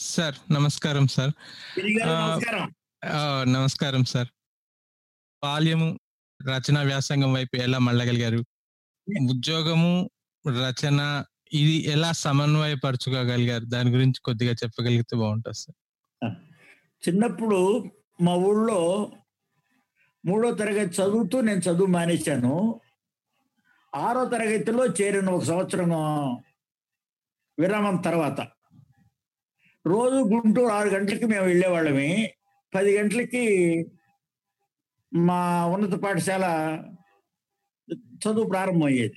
Sir నమస్కారం sir. నమస్కారం. Sir. బాల్యము రచన వ్యాసంగం వైపు ఎలా మళ్ళగలిగారు? ఉద్యోగము రచన ఇది ఎలా సమన్వయపరచుకోగలిగారు? దాని గురించి కొద్దిగా చెప్పగలిగితే బాగుంటుంది సార్. చిన్నప్పుడు మా ఊళ్ళో మూడో తరగతి చదువుతూ నేను చదువు మానేశాను. ఆరో తరగతిలో చేరిన ఒక సంవత్సరం విరామం తర్వాత. రోజు గుంటూరు ఆరు గంటలకి మేము వెళ్ళేవాళ్ళమి. పది గంటలకి మా ఉన్నత పాఠశాల చదువు ప్రారంభమయ్యేది.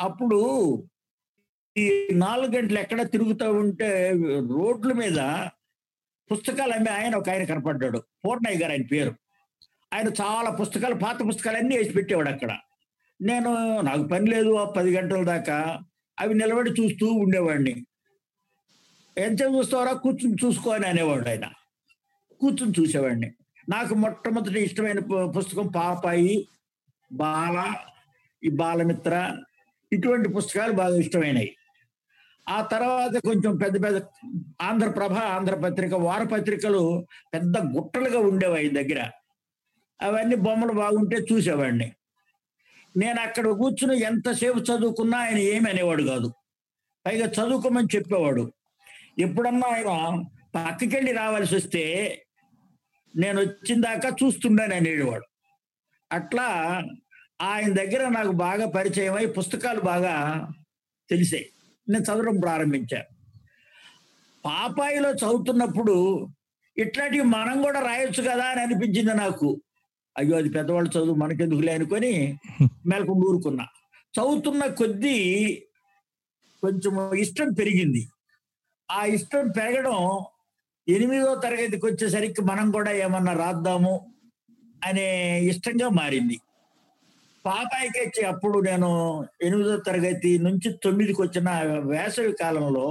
అప్పుడు ఈ నాలుగు గంటలు ఎక్కడ తిరుగుతూ ఉంటే రోడ్ల మీద పుస్తకాలు అమ్మే ఆయన ఒక ఆయన కనపడ్డాడు. పూర్ణయ్య గారు ఆయన పేరు. ఆయన చాలా పుస్తకాలు పాత పుస్తకాలు అన్నీ వేసి పెట్టేవాడు అక్కడ. నేను నాకు పని లేదు ఆ పది గంటల దాకా. అవి నిలబడి చూస్తూ ఉండేవాడిని. ఎంత చూస్తావరా? కూర్చుని చూసుకో అని అనేవాడు ఆయన. కూర్చుని చూసేవాడిని. నాకు మొట్టమొదటి ఇష్టమైన పుస్తకం పాపాయి బాల ఈ బాలమిత్ర ఇటువంటి పుస్తకాలు బాగా ఇష్టమైనవి ఆ తర్వాత కొంచెం పెద్ద పెద్ద ఆంధ్రప్రభ ఆంధ్రపత్రిక వారపత్రికలు పెద్ద గుట్టలుగా ఉండేవి ఆయన దగ్గర. అవన్నీ బొమ్మలు బాగుంటే చూసేవాడిని. నేను అక్కడ కూర్చుని ఎంతసేపు చదువుకున్నా ఆయన ఏమి అనేవాడు కాదు. పైగా చదువుకోమని చెప్పేవాడు. ఎప్పుడన్నా ఆయన పక్కకెళ్ళి రావాల్సి వస్తే నేను వచ్చిన దాకా చూస్తుండని అనేవాడు అట్లా ఆయన దగ్గర నాకు బాగా పరిచయం అయి పుస్తకాలు బాగా తెలిసాయి. నేను చదవడం ప్రారంభించాను పాపాయిలో చదువుతున్నప్పుడు ఇట్లాంటివి మనం కూడా రాయొచ్చు కదా అని అనిపించింది నాకు. అయ్యో అది పెద్దవాళ్ళు చదువు మనకెందుకులే అనుకొని మెలకు ఊరుకున్నా చదువుతున్న కొద్దీ కొంచెం ఇష్టం పెరిగింది. ఆ ఇష్టం పెరగడం ఎనిమిదో తరగతికి వచ్చేసరికి మనం కూడా ఏమన్నా రాద్దాము అనే ఇష్టంగా మారింది. పాపాయికి వచ్చి అప్పుడు నేను ఎనిమిదో తరగతి నుంచి తొమ్మిదికి వచ్చిన వేసవి కాలంలో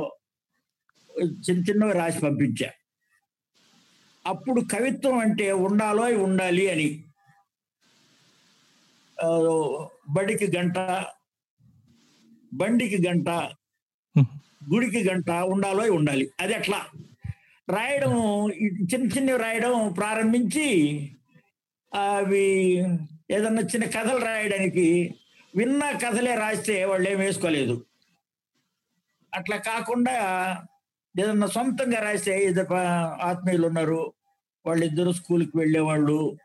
చిన్న చిన్నవి రాసి పంపించా. అప్పుడు కవిత్వం అంటే ఉండాలో ఉండాలి అని. బడికి గంట బండికి గంట గుడికి గంట ఉండాలో ఉండాలి. అది అట్లా. రాయడం చిన్న చిన్నవి రాయడం ప్రారంభించి అవి ఏదన్నా చిన్న కథలు రాయడానికి విన్న కథలే రాస్తే వాళ్ళు ఏం వేసుకోలేదు. అట్లా కాకుండా ఏదన్నా సొంతంగా రాస్తే ఇద్దరు ఆత్మీయులు ఉన్నారు. వాళ్ళిద్దరు స్కూల్కి వెళ్ళేవాళ్ళు.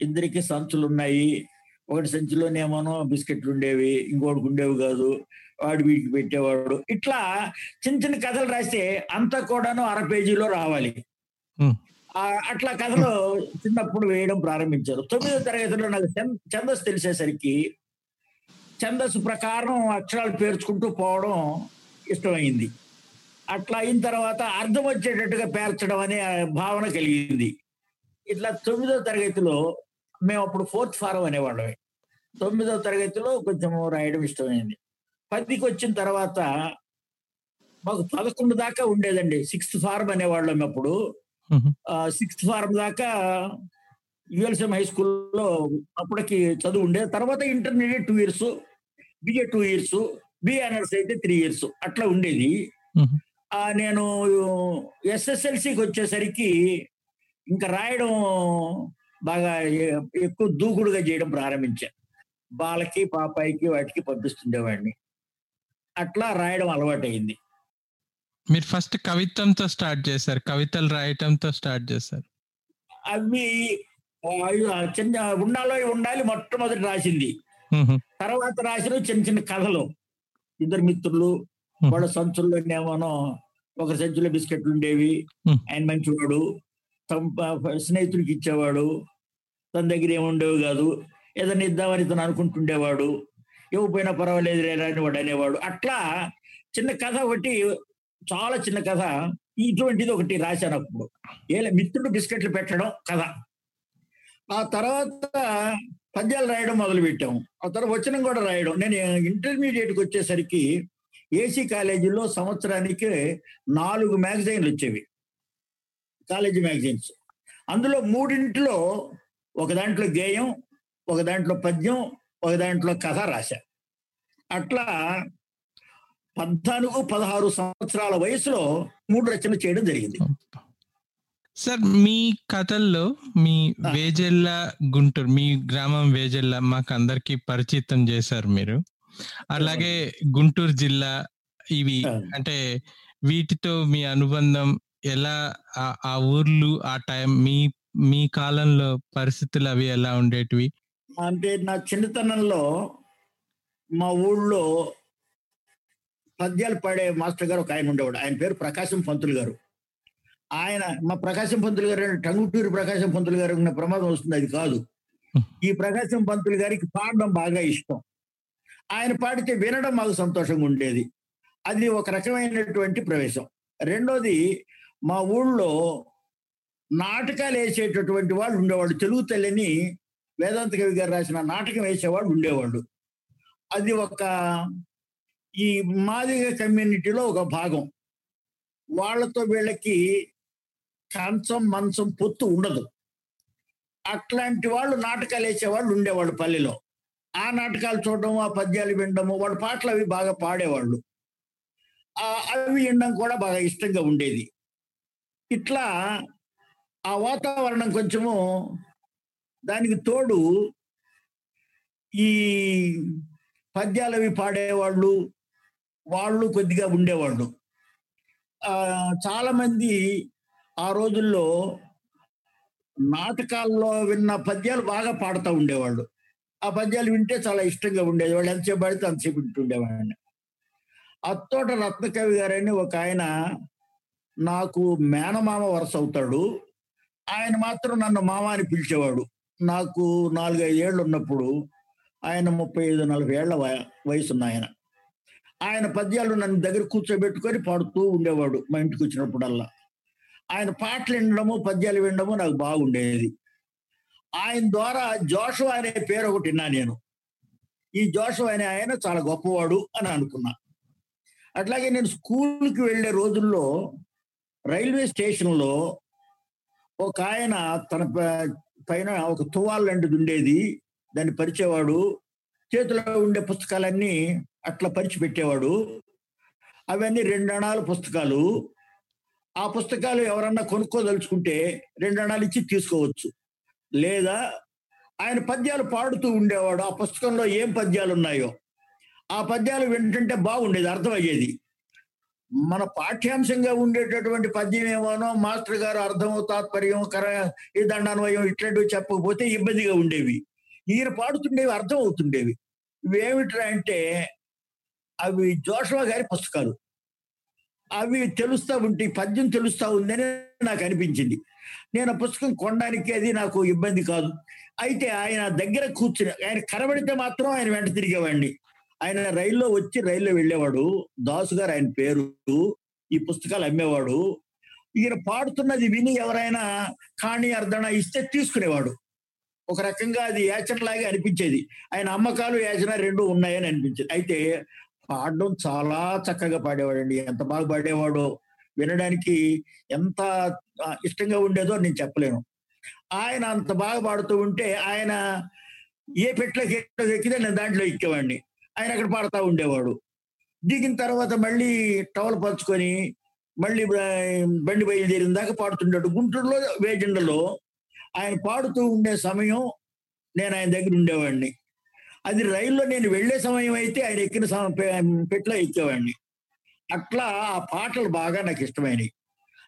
ఇద్దరికి సంచులు ఉన్నాయి ఒకటి సంచిలోనేమోనో బిస్కెట్లు ఉండేవి ఇంకోటికి ఉండేవి కాదు. వాడు వీడికి పెట్టేవాడు. ఇట్లా చిన్న చిన్న కథలు రాస్తే అంతా కూడాను అర పేజీలో రావాలి. అట్లా కథలు చిన్నప్పుడు వేయడం ప్రారంభించారు. తొమ్మిదో తరగతిలో నాకు ఛందస్సు తెలిసేసరికి ఛందస్సు ప్రకారం అక్షరాలు పేర్చుకుంటూ పోవడం ఇష్టమైంది. అట్లా అయిన తర్వాత అర్థం వచ్చేటట్టుగా పేర్చడం అనే భావన కలిగింది. ఇట్లా తొమ్మిదో తరగతిలో మేము అప్పుడు ఫోర్త్ ఫారం అనేవాళ్ళమే. తొమ్మిదో తరగతిలో కొంచెం రాయడం ఇష్టమైంది. పదికి వచ్చిన తర్వాత మాకు పదకొండు దాకా ఉండేదండి. సిక్స్త్ ఫారం అనేవాళ్ళం అప్పుడు. సిక్స్త్ ఫారం దాకా యుఎల్సిఎం హై స్కూల్లో అప్పటికి చదువు ఉండే తర్వాత intermediate two years BA two years BNS అయితే త్రీ ఇయర్స్ అట్లా ఉండేది. ఆ, నేను ఎస్ఎస్ఎల్సికి వచ్చేసరికి ఇంకా రాయడం బాగా ఎక్కువ దూకుడుగా చేయడం ప్రారంభించా. బాలకి పాపాయికి వాటికి పంపిస్తుండేవాడిని. అట్లా రాయడం అలవాటైంది మీరు ఫస్ట్ కవిత్వంతో స్టార్ట్ చేశారు. కవితలు రాయటంతో స్టార్ట్ చేశారు. అవి చిన్న ఉండాలో ఉండాలి మొట్టమొదటి రాసింది. తర్వాత రాసిన చిన్న చిన్న కథలు. ఇద్దరు మిత్రులు వాళ్ళ సంచుల్లోనేమోనో ఒక సంచులో బిస్కెట్లు ఉండేవి. ఆయన మంచివాడు. స్నేహితుడికి ఇచ్చేవాడు. తన దగ్గర ఏమి ఉండేవి కాదు. ఏదైనా ఇద్దామని తను అనుకుంటుండేవాడు. ఇవ్వకపోయినా పర్వాలేదు లేని వాడు అనేవాడు అట్లా చిన్న కథ ఒకటి చాలా చిన్న కథ. ఇటువంటిది ఒకటి రాశాను అప్పుడు. ఏ మిత్రుడు బిస్కెట్లు పెట్టడం కథ. ఆ తర్వాత పద్యాలు రాయడం మొదలు పెట్టాము ఆ తర్వాత వచనం కూడా రాయడం. నేను ఇంటర్మీడియట్కి వచ్చేసరికి ఏసీ కాలేజీలో సంవత్సరానికి నాలుగు మ్యాగజైన్లు వచ్చేవి. College magazines. అందులో మూడింటిలో ఒక దాంట్లో గేయం ఒక దాంట్లో పద్యం ఒక దాంట్లో కథ రాశా. అట్లా పద్నాలుగు పదహారు సంవత్సరాల వయసులో మూడు రచనలు చేయడం జరిగింది. సార్ మీ కథల్లో మీ. వేజెల్ల గుంటూరు మీ గ్రామం వేజెల్ల మాకు అందరికి పరిచితం చేశారు మీరు. అలాగే గుంటూరు జిల్లా ఇవి. అంటే వీటితో మీ అనుబంధం ఎలా ఆ- ఆ ఊర్లు ఆ టైం మీ మీ కాలంలో పరిస్థితులు అవి ఎలా ఉండేటివి? అంటే నా చిన్నతనంలో మా ఊళ్ళో పద్యాలు పాడే మాస్టర్ గారు ఒక ఆయన ఉండేవాడు. ఆయన పేరు ప్రకాశం పంతులు గారు. ఆయన మా ప్రకాశం పంతులు గారు టంగుటూరు ప్రకాశం పంతులు గారు ఉన్న ప్రమాదం వస్తుంది అది కాదు. ఈ ప్రకాశం పంతులు గారికి పాడడం బాగా ఇష్టం. ఆయన పాడితే వినడం మాకు సంతోషంగా ఉండేది. అది ఒక రకమైనటువంటి ప్రవేశం. రెండోది మా ఊళ్ళో నాటకాలు వేసేటటువంటి వాళ్ళు ఉండేవాళ్ళు. తెలుగు తల్లిని వేదాంత కవి గారు రాసిన నాటకం వేసేవాళ్ళు ఉండేవాళ్ళు. అది ఒక ఈ మాదిగ కమ్యూనిటీలో ఒక భాగం. వాళ్ళతో వీళ్ళకి కంచం మంచం పొత్తు ఉండదు. అట్లాంటి వాళ్ళు నాటకాలు వేసేవాళ్ళు ఉండేవాళ్ళు పల్లెలో. ఆ నాటకాలు చూడడం ఆ పద్యాలు వినడము వాళ్ళ పాటలు అవి బాగా పాడేవాళ్ళు. అవి వినడం కూడా బాగా ఇష్టంగా ఉండేది. ఇట్లా ఆ వాతావరణం కొంచెము దానికి తోడు ఈ పద్యాలు అవి పాడేవాళ్ళు వాళ్ళు కొద్దిగా ఉండేవాళ్ళు. చాలామంది ఆ రోజుల్లో నాటకాల్లో విన్న పద్యాలు బాగా పాడుతూ ఉండేవాళ్ళు. ఆ పద్యాలు వింటే చాలా ఇష్టంగా ఉండేది. వాళ్ళు ఎంతసేపు పడితే అంతసేపు వింటుండేవాడిని అత్తోట రత్నకవి గారని ఒక ఆయన నాకు మేనమామ వరుస అవుతాడు. ఆయన మాత్రం నన్ను మామ అని పిలిచేవాడు. నాకు నాలుగైదు ఏళ్ళు ఉన్నప్పుడు ఆయన ముప్పై ఐదు నలభై ఏళ్ళ వయ- వయసున్న ఆయన ఆయన పద్యాలు నన్ను దగ్గర కూర్చోబెట్టుకొని పాడుతూ ఉండేవాడు మా ఇంటికి వచ్చినప్పుడల్లా. ఆయన పాటలు వినడము పద్యాలు వినడము నాకు బాగుండేది. ఆయన ద్వారా జోషు అనే పేరు ఒకటి విన్నా నేను. ఈ జోషు అనే ఆయన చాలా గొప్పవాడు అని అనుకున్నా. అట్లాగే నేను స్కూల్కి వెళ్ళే రోజుల్లో రైల్వే స్టేషన్లో ఒక ఆయన తన పైన ఒక తువాల్ లాంటిది ఉండేది. దాన్ని పరిచేవాడు. చేతిలో ఉండే పుస్తకాలన్నీ అట్లా పరిచి పెట్టేవాడు. అవన్నీ రెండు అణాల పుస్తకాలు. ఆ పుస్తకాలు ఎవరన్నా కొనుక్కోదలుచుకుంటే రెండు అణాలు ఇచ్చి తీసుకోవచ్చు. లేదా ఆయన పద్యాలు పాడుతూ ఉండేవాడు. ఆ పుస్తకంలో ఏం పద్యాలు ఉన్నాయో. ఆ పద్యాలు వింటుంటే బాగుండేది అర్థమయ్యేది. మన పాఠ్యాంశంగా ఉండేటటువంటి పద్యం ఏమోనో మాస్టర్ గారు అర్థము తాత్పర్యం కర ఈ దండాన్వయం ఇట్లాంటివి చెప్పకపోతే ఇబ్బందిగా ఉండేవి. ఈయన పాడుతుండేవి అర్థం అవుతుండేవి. ఇవేమిట్రా అంటే అవి జోషవా గారి పుస్తకాలు. అవి తెలుస్తా ఉంటే పద్యం తెలుస్తూ ఉందని నాకు అనిపించింది. నేను ఆ పుస్తకం కొనడానికి అది నాకు ఇబ్బంది కాదు. అయితే ఆయన దగ్గర కూర్చుని ఆయన కనబడితే మాత్రం ఆయన వెంట తిరిగేవాడిని. ఆయన రైల్లో వచ్చి రైల్లో వెళ్ళేవాడు. దాసు గారు ఆయన పేరు ఈ పుస్తకాలు అమ్మేవాడు. ఈయన పాడుతున్నది విని ఎవరైనా కాణి అర్ధన ఇస్తే తీసుకునేవాడు. ఒక రకంగా అది యాచనలాగే అనిపించేది. ఆయన అమ్మకాలు యాచన రెండు ఉన్నాయని అనిపించేది. అయితే పాడడం చాలా చక్కగా పాడేవాడండి. ఎంత బాగా పాడేవాడో వినడానికి ఎంత ఇష్టంగా ఉండేదో నేను చెప్పలేను. ఆయన అంత బాగా పాడుతూ ఉంటే ఆయన ఏ పెట్లోకి ఎక్కితే నేను దాంట్లో ఎక్కేవాడిని. ఆయన అక్కడ పాడుతూ ఉండేవాడు. దిగిన తర్వాత మళ్ళీ టవల్ పంచుకొని మళ్ళీ బండి బయలుదేరిన దాకా పాడుతుంటాడు గుంటూరులో వేజెండలో ఆయన పాడుతూ ఉండే సమయం నేను ఆయన దగ్గర ఉండేవాడిని. అది రైల్లో నేను వెళ్ళే సమయం అయితే ఆయన ఎక్కిన సమ- పెట్లో ఎక్కేవాడిని. అట్లా ఆ పాటలు బాగా నాకు ఇష్టమైనవి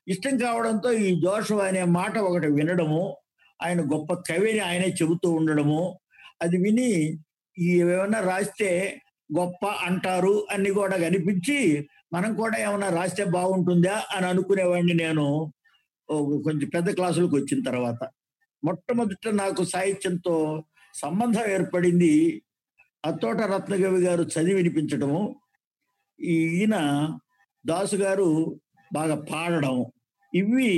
ఇష్టం కావడంతో ఈ జోషు అనే మాట ఒకటి వినడము ఆయన గొప్ప కవిని ఆయనే చెబుతూ ఉండడము అది విని ఏమైనా రాస్తే గొప్ప అంటారు అని కూడా కనిపించి మనం కూడా ఏమైనా రాస్తే బాగుంటుందా అని అనుకునేవాడిని నేను కొంచెం పెద్ద క్లాసులకు వచ్చిన తర్వాత. మొట్టమొదట నాకు సాహిత్యంతో సంబంధం ఏర్పడింది అత్తోట రత్నకవి గారు చదివి వినిపించడము ఈయన దాసు గారు బాగా పాడడం. ఇవి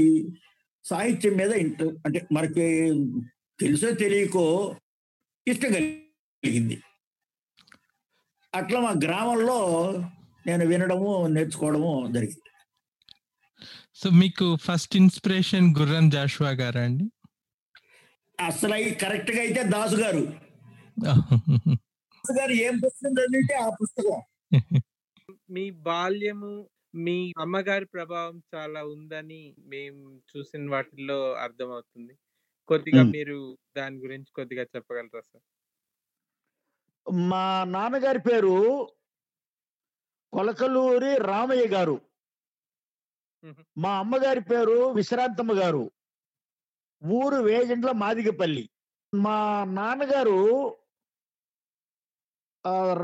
సాహిత్యం మీద ఇంట అంటే మనకి తెలుసో తెలియకో ఇష్టం కలిగింది అట్లా మా గ్రామంలో నేను వినడము నేర్చుకోవడము జరిగింది సో మీకు ఫస్ట్ ఇన్స్పిరేషన్ గుర్రం జాషువా గారా అండి అసలు అయి కరెక్ట్గా అయితే దాసు గారు దాసు గారు ఏం పుస్తకం చదివితే ఆ పుస్తకం మీ బాల్యము మీ అమ్మగారి ప్రభావం చాలా ఉందని మేము చూసిన వాటిల్లో అర్థమవుతుంది. కొద్దిగా. మీరు దాని గురించి కొద్దిగా చెప్పగలరా సార్? మా నాన్నగారి పేరు కొలకలూరి రామయ్య గారు. మా అమ్మగారి పేరు విశ్రాంతమ్మ గారు. ఊరు వేజండ్ల మాదిగపల్లి. మా నాన్నగారు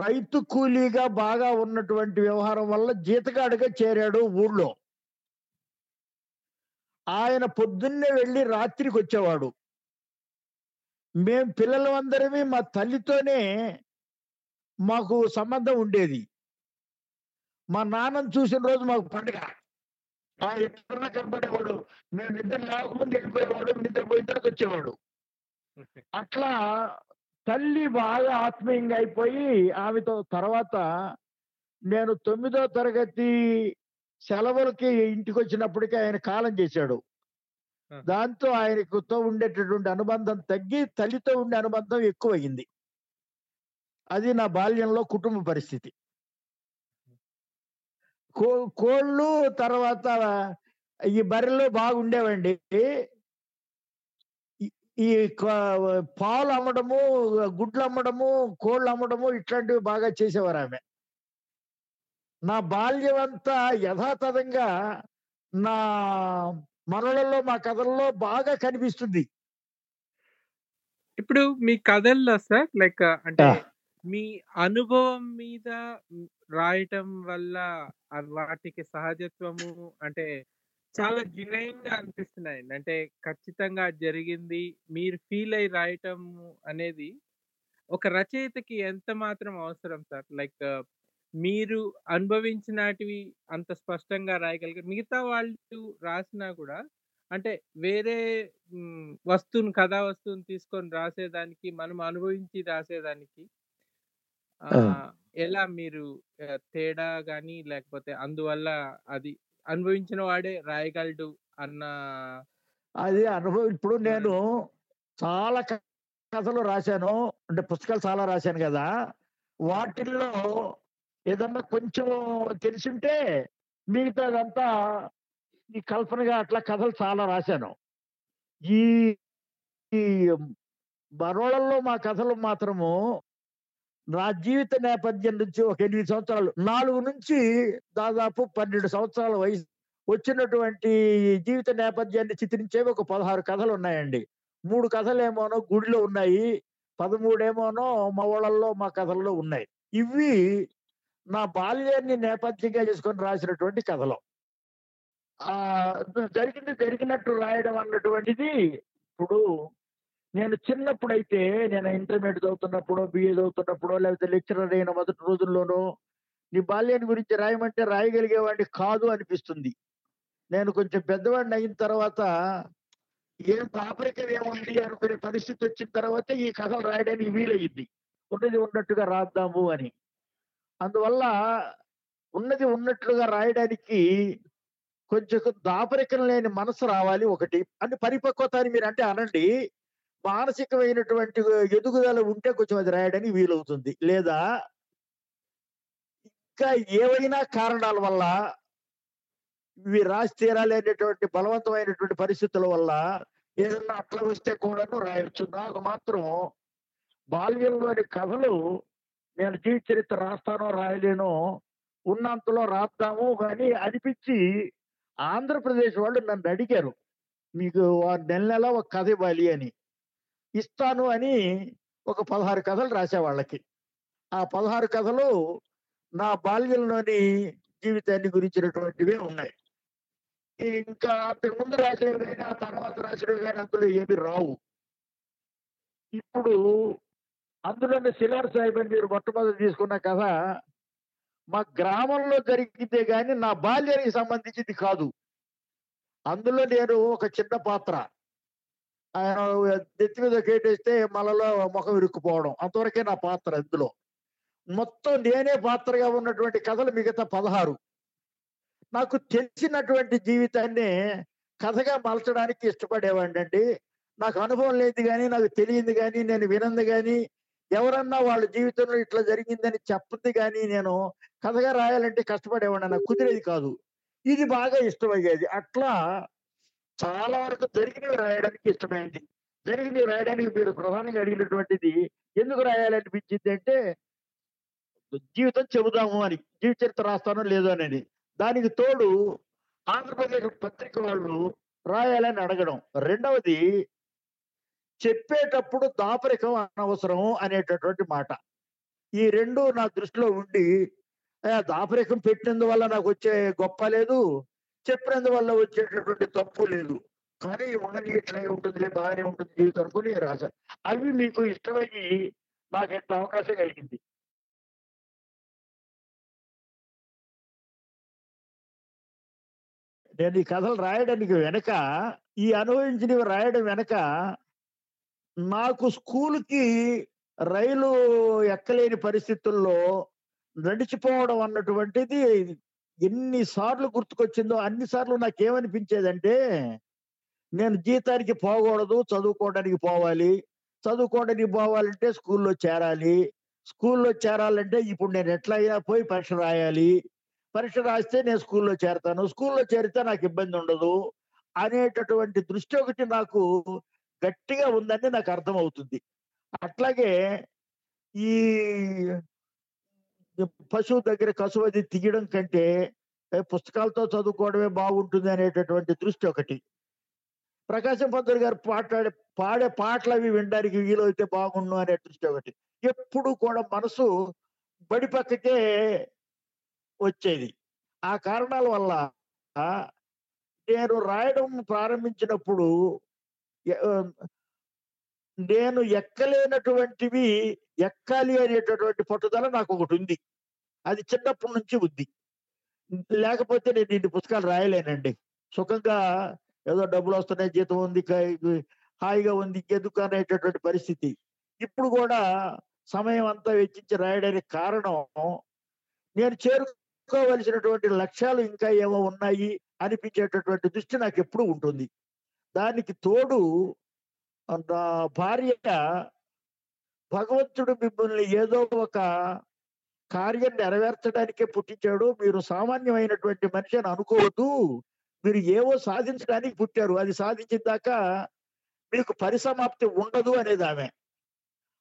రైతు కూలీగా బాగా ఉన్నటువంటి వ్యవహారం వల్ల జీతగాడుగా చేరాడు ఊళ్ళో. ఆయన పొద్దున్నే వెళ్ళి రాత్రికొచ్చేవాడు. మేం పిల్లలమందరమే మా తల్లితోనే మాకు సంబంధం ఉండేది. మా నాన్నని చూసిన రోజు మాకు పండగ. ఎప్పుడన్నా కనపడేవాడు. మేము నిద్ర లేకముందు వెళ్ళిపోయేవాడు. నిద్రపోయిన తర్వాత వచ్చేవాడు. అట్లా తల్లి బాగా ఆత్మీయంగా అయిపోయి ఆమెతో తర్వాత నేను తొమ్మిదో తరగతి సెలవులకి ఇంటికొచ్చినప్పటికి ఆయన కాలం చేశాడు. దాంతో ఆయనకుతో ఉండేటటువంటి అనుబంధం తగ్గి తల్లితో ఉండే అనుబంధం ఎక్కువయింది. అది నా బాల్యంలో కుటుంబ పరిస్థితి. కో కోళ్ళు తర్వాత ఈ బర్రెలు బాగుండేవండి. ఈ పాలు అమ్మడము, గుడ్లు అమ్మడము, కోళ్ళు అమ్మడము ఇట్లాంటివి బాగా చేసేవారామె. నా బాల్యమంతా యథాతథంగా నా మనవళ్ళలో, మా కథల్లో బాగా కనిపిస్తుంది. ఇప్పుడు మీ కథల్లో సార్ లైక్ అంటే! మీ అనుభవం మీద రాయటం వల్ల వాటికి సహజత్వము అంటే చాలా జెన్యూన్‌గా అనిపిస్తున్నాయండి. అంటే ఖచ్చితంగా జరిగింది. మీరు ఫీల్ అయ్యి రాయటము అనేది ఒక రచయితకి ఎంత మాత్రం అవసరం సార్? లైక్ మీరు అనుభవించినాటివి అంత స్పష్టంగా రాయగలిగారు. మిగతా వాళ్ళు రాసినా కూడా అంటే వేరే హ్మ్, వస్తువుని కథా వస్తువుని తీసుకొని రాసేదానికి, మనం అనుభవించి రాసేదానికి ఎలా మీరు ఆహ్, తేడా గాని లేకపోతే అందువల్ల అది అనుభవించిన వాడే రాయగలడు అన్న అది అనుభవం ఇప్పుడు. నేను చాలా క కథలు రాశాను. అంటే పుస్తకాలు చాలా రాశాను గదా! వాటిల్లో ఏదన్నా కొంచెం తెలిసుంటే మిగతాదంతా ఈ కల్పనగా అట్లా కథలు చాలా రాశాను. ఈ ఈ బరోళల్లో మా కథలు మాత్రము నా జీవిత నేపథ్యం నుంచి ఒక ఎనిమిది సంవత్సరాలు నాలుగు నుంచి దాదాపు 12 సంవత్సరాల వయసు వచ్చినటువంటి జీవిత నేపథ్యాన్ని చిత్రించేవి ఒక పదహారు కథలు ఉన్నాయండి మూడు కథలేమోనో గుడిలో ఉన్నాయి. పదమూడేమోనో మా ఊళ్ళల్లో, మా కథల్లో ఉన్నాయి. ఇవి నా బాల్యాన్ని నేపథ్యంగా చేసుకొని రాసినటువంటి కథలు. ఆ జరిగింది జరిగినట్టు రాయడం అన్నటువంటిది ఇప్పుడు నేను చిన్నప్పుడైతే నేను ఇంటర్మీడియట్ చదువుతున్నప్పుడో, బీఏ చదువుతున్నప్పుడో లేకపోతే లెక్చరర్ అయిన మొదటి రోజుల్లోనో నీ బాల్యాన్ని గురించి రాయమంటే రాయగలిగేవాడిని కాదు అనిపిస్తుంది. నేను కొంచెం పెద్దవాడిని అయిన తర్వాత ఏం పాపరికం ఏముంది అనుకునే పరిస్థితి వచ్చిన తర్వాత ఈ కథలు రాయడానికి వీలయ్యింది. ఉన్నది ఉన్నట్టుగా రాద్దాము అని. అందువల్ల ఉన్నది ఉన్నట్లుగా రాయడానికి కొంచెం దాపరికం లేని మనసు రావాలి ఒకటి. అంటే పరిపక్వత అని అంటే అనండి. మానసికమైనటువంటి ఎదుగుదల ఉంటే కొంచెం అది రాయడానికి వీలవుతుంది. లేదా ఇంకా ఏవైనా కారణాల వల్ల ఇవి రాసి తీరాలనేటువంటి బలవంతమైనటువంటి పరిస్థితుల వల్ల ఏదన్నా అట్లా వస్తే కూడాను రాయొచ్చు. నాకు మాత్రం బాల్యంలోని కథలు నేను జీవిత చరిత్ర రాస్తానో, రాయలేనో ఉన్నంతలో రాద్దాము కానీ అనిపించి ఆంధ్రప్రదేశ్ వాళ్ళు నన్ను అడిగారు. మీకు నెల నెల ఒక కథ ఇవ్వాలి అని. ఇస్తాను అని ఒక 16 కథలు రాసే వాళ్ళకి. ఆ 16 కథలు నా బాల్యంలోని జీవితాన్ని గురించినటువంటివే ఉన్నాయి. ఇంకా అంతకుముందు రాసినవి గాని, ఆ తర్వాత రాసినవి గాని అందులో ఏమి రావు. ఇప్పుడు అందులోనే సిలార్ సాహిబ్ అని మీరు మొట్టమొదటి తీసుకున్న కథ మా గ్రామంలో జరిగితే కానీ నా బాల్యానికి సంబంధించింది కాదు. అందులో నేను ఒక చిన్న పాత్ర. ఆయన నెత్తి మీద కేటేస్తే మలలో ముఖం ఇరుక్కుపోవడం. అంతవరకే నా పాత్ర ఇందులో. మొత్తం నేనే పాత్రగా ఉన్నటువంటి కథలు మిగతా 16. నాకు తెలిసినటువంటి జీవితాన్ని కథగా మలచడానికి ఇష్టపడేవాడినండి. నాకు అనుభవం లేనిది కానీ నాకు తెలియదు కానీ నేను వినంది కానీ ఎవరన్నా వాళ్ళ జీవితంలో ఇట్లా జరిగిందని చెప్పింది కానీ నేను కథగా రాయాలంటే కష్టపడేవాడిని నాకు కుదిరేది కాదు ఇది బాగా ఇష్టమయ్యేది అట్లా చాలా వరకు జరిగినవి రాయడానికి ఇష్టమైంది. జరిగినవి రాయడానికి మీరు ప్రధానంగా అడిగినటువంటిది ఎందుకు రాయాలనిపించింది అంటే జీవితం చెబుదాము అని జీవిత చరిత్ర రాస్తానో లేదో అని దానికి తోడు ఆంధ్రప్రదేశ్ పత్రిక వాళ్ళు రాయాలని అడగడం. రెండవది చెప్పేటప్పుడు దాపరికం అనవసరం అనేటటువంటి మాట. ఈ రెండు నా దృష్టిలో ఉండి దాపరికం దాపరికం పెట్టినందువల్ల నాకు వచ్చే గొప్ప లేదు. చెప్పినందువల్ల వచ్చేటటువంటి తప్పు లేదు. కానీ ఉండని ఇట్లా ఉంటుంది బాగానే ఉంటుంది జీవితం అనుకుని రాశాను అవి మీకు ఇష్టమయ్యి నాకు ఎంత అవకాశం కలిగింది? నేను ఈ కథలు రాయడానికి వెనక ఈ అనుభవించినవి రాయడం వెనక నాకు స్కూల్కి రైలు ఎక్కలేని పరిస్థితుల్లో నడిచిపోవడం అన్నటువంటిది ఎన్నిసార్లు గుర్తుకొచ్చిందో అన్నిసార్లు నాకేమనిపించేదంటే నేను జీతానికి పోకూడదు చదువుకోవడానికి పోవాలి. చదువుకోవడానికి పోవాలంటే స్కూల్లో చేరాలి. స్కూల్లో చేరాలంటే ఇప్పుడు నేను ఎట్లా అయినా పోయి పరీక్ష రాయాలి. పరీక్ష రాస్తే నేను స్కూల్లో చేరతాను. స్కూల్లో చేరితే నాకు ఇబ్బంది ఉండదు అనేటటువంటి దృష్టి ఒకటి నాకు గట్టిగా ఉందని నాకు అర్థమవుతుంది. అట్లాగే ఈ పశువు దగ్గర కసువది తీయడం కంటే పుస్తకాలతో చదువుకోవడమే బాగుంటుంది అనేటటువంటి దృష్టి ఒకటి. ప్రకాశం పంతులు గారు పాటాడే పాడే పాటలు అవి వినడానికి వీలైతే బాగుండు అనే దృష్టి ఒకటి. ఎప్పుడు కూడా మనసు బడి పక్కకే వచ్చేది. ఆ కారణాల వల్ల నేను రాయడం ప్రారంభించినప్పుడు నేను ఎక్కలేనటువంటివి ఎక్కాలి అనేటటువంటి పట్టుదల నాకు ఒకటి ఉంది. అది చిన్నప్పటి నుంచి ఉంది. లేకపోతే నేను ఇన్ని పుస్తకాలు రాయలేనండి. సుఖంగా ఏదో డబ్బులు వస్తున్నాయి జీతం ఉంది హాయిగా ఉంది ఇంకెందుకు అనేటటువంటి పరిస్థితి. ఇప్పుడు కూడా సమయం అంతా వెచ్చించి రాయడానికి కారణం నేను చేరుకోవలసినటువంటి లక్ష్యాలు ఇంకా ఏమో ఉన్నాయి అనిపించేటటువంటి దృష్టి నాకు ఎప్పుడు ఉంటుంది. దానికి తోడు భార్య భగవంతుడు మిమ్మల్ని ఏదో ఒక కార్యం నెరవేర్చడానికే పుట్టించాడు. మీరు సామాన్యమైనటువంటి మనిషి అని అనుకోవద్దు. మీరు ఏవో సాధించడానికి పుట్టారు. అది సాధించిన దాకా మీకు పరిసమాప్తి ఉండదు అనేది ఆమె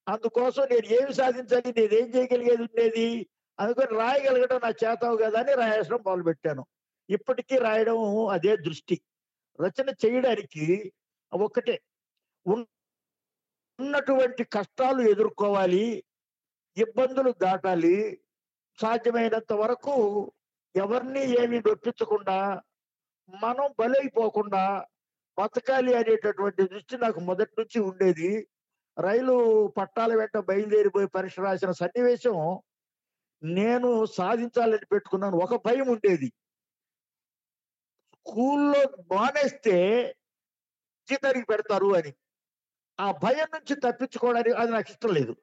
అందుకోసం నేను ఏమి సాధించాలి? నేనేం చేయగలిగేది ఉండేది? అందుకని రాయగలగడం నా చేతావు కదా అని రాయడం మొదలుపెట్టాను. ఇప్పటికీ రాయడం అదే దృష్టి. రచన చేయడానికి ఒక్కటే ఉన్నటువంటి కష్టాలు ఎదుర్కోవాలి. ఇబ్బందులు దాటాలి. సాధ్యమైనంత వరకు ఎవరిని ఏమీ నొప్పించకుండా మనం బలైపోకుండా బతకాలి అనేటటువంటి దృష్టి నాకు మొదటి నుంచి ఉండేది. రైలు పట్టాల వెంట బయలుదేరిపోయి పరీక్ష రాసిన సన్నివేశం నేను సాధించాలని పెట్టుకున్నాను. ఒక భయం ఉండేది. స్కూల్లో మానేస్తే జీతానికి పెడతారు అని. ఆ భయం నుంచి తప్పించుకోవడానికి అది నాకు ఇష్టం లేదు.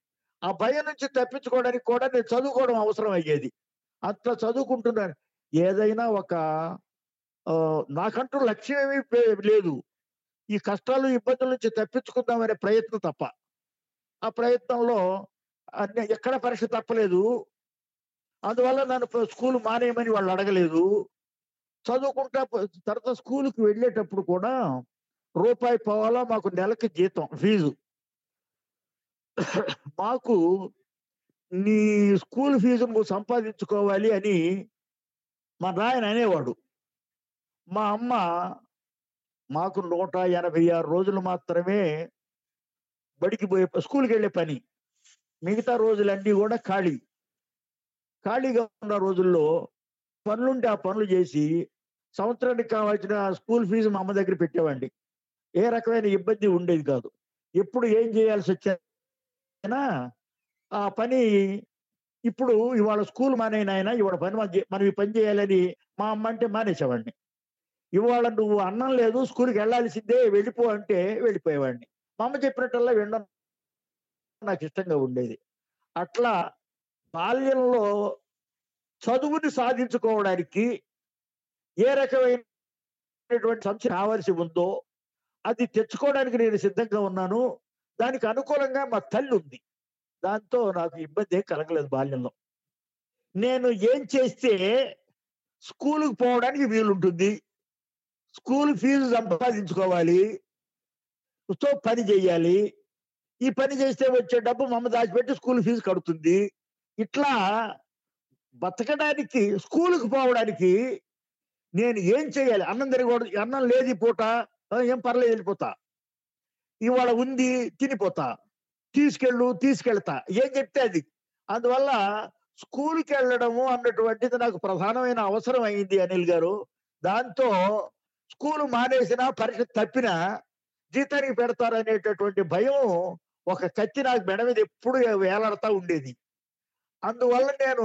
ఆ భయం నుంచి తప్పించుకోవడానికి కూడా నేను చదువుకోవడం అవసరం అయ్యేది. అట్లా చదువుకుంటున్నాను. ఏదైనా ఒక నాకంటూ లక్ష్యం ఏమీ లేదు. ఈ కష్టాలు ఇబ్బందుల నుంచి తప్పించుకుందామనే ప్రయత్నం తప్ప. ఆ ప్రయత్నంలో అన్ని ఎక్కడ పరీక్ష తప్పలేదు. అందువల్ల నన్ను స్కూల్ మానేయమని వాళ్ళు అడగలేదు. చదువుకుంటా తర్వాత స్కూల్కి వెళ్ళేటప్పుడు కూడా రూపాయి పోవాలా మాకు నెలకి జీతం ఫీజు. మాకు నీ స్కూల్ ఫీజు నువ్వు సంపాదించుకోవాలి అని మా నాయన అనేవాడు. మా అమ్మ మాకు నూట ఎనభై ఆరు రోజులు మాత్రమే బడికి పోయే స్కూల్కి వెళ్ళే పని. మిగతా రోజులన్నీ కూడా ఖాళీ. ఖాళీగా ఉన్న రోజుల్లో పనులుంటే ఆ పనులు చేసి సంవత్సరానికి కావాల్సిన స్కూల్ ఫీజు మా అమ్మ దగ్గర పెట్టేవాడిని. ఏ రకమైన ఇబ్బంది ఉండేది కాదు. ఎప్పుడు ఏం చేయాల్సి వచ్చే ఆ పని ఇప్పుడు ఇవాళ స్కూల్ మానేనాయన ఇవాళ పని మనం మనం ఈ పని చేయాలని మా అమ్మ అంటే మానేసేవాడిని. ఇవాళ నువ్వు అన్నం లేదు స్కూల్కి వెళ్ళాల్సిందే వెళ్ళిపో అంటే వెళ్ళిపోయేవాడిని. మా అమ్మ చెప్పినట్టల్లా వినడం నాకు ఇష్టంగా ఉండేది. అట్లా బాల్యంలో చదువుని సాధించుకోవడానికి ఏ రకమైనటువంటి సంస్థ కావాల్సి ఉందో అది తెచ్చుకోవడానికి నేను సిద్ధంగా ఉన్నాను. దానికి అనుకూలంగా మా తల్లి ఉంది. దాంతో నాకు ఇబ్బంది ఏం కలగలేదు బాల్యంలో. నేను ఏం చేస్తే స్కూలుకు పోవడానికి వీలుంటుంది. స్కూల్ ఫీజు సంపాదించుకోవాలి. తో పని చేయాలి. ఈ పని చేస్తే వచ్చే డబ్బు మమ్మ దాచిపెట్టి స్కూల్ ఫీజు కడుతుంది. ఇట్లా బతకడానికి స్కూలుకు పోవడానికి నేను ఏం చేయాలి? అన్నం తిరగకూడదు అన్నం లేదు ఈ పూట ఏం పర్లేదు వెళ్ళిపోతా. ఇవాళ ఉంది తినిపోతా. తీసుకెళ్ళు తీసుకెళ్తా. ఏం చెప్తే అది. అందువల్ల స్కూల్కి వెళ్ళడము అన్నటువంటిది నాకు ప్రధానమైన అవసరం అయింది అనిల్ గారు. దాంతో స్కూల్ మానేసిన పరీక్ష తప్పిన జీతానికి పెడతారనేటటువంటి భయం ఒక కత్తి నాకు మెడ మీద ఎప్పుడు వేలాడుతూ ఉండేది. అందువల్ల నేను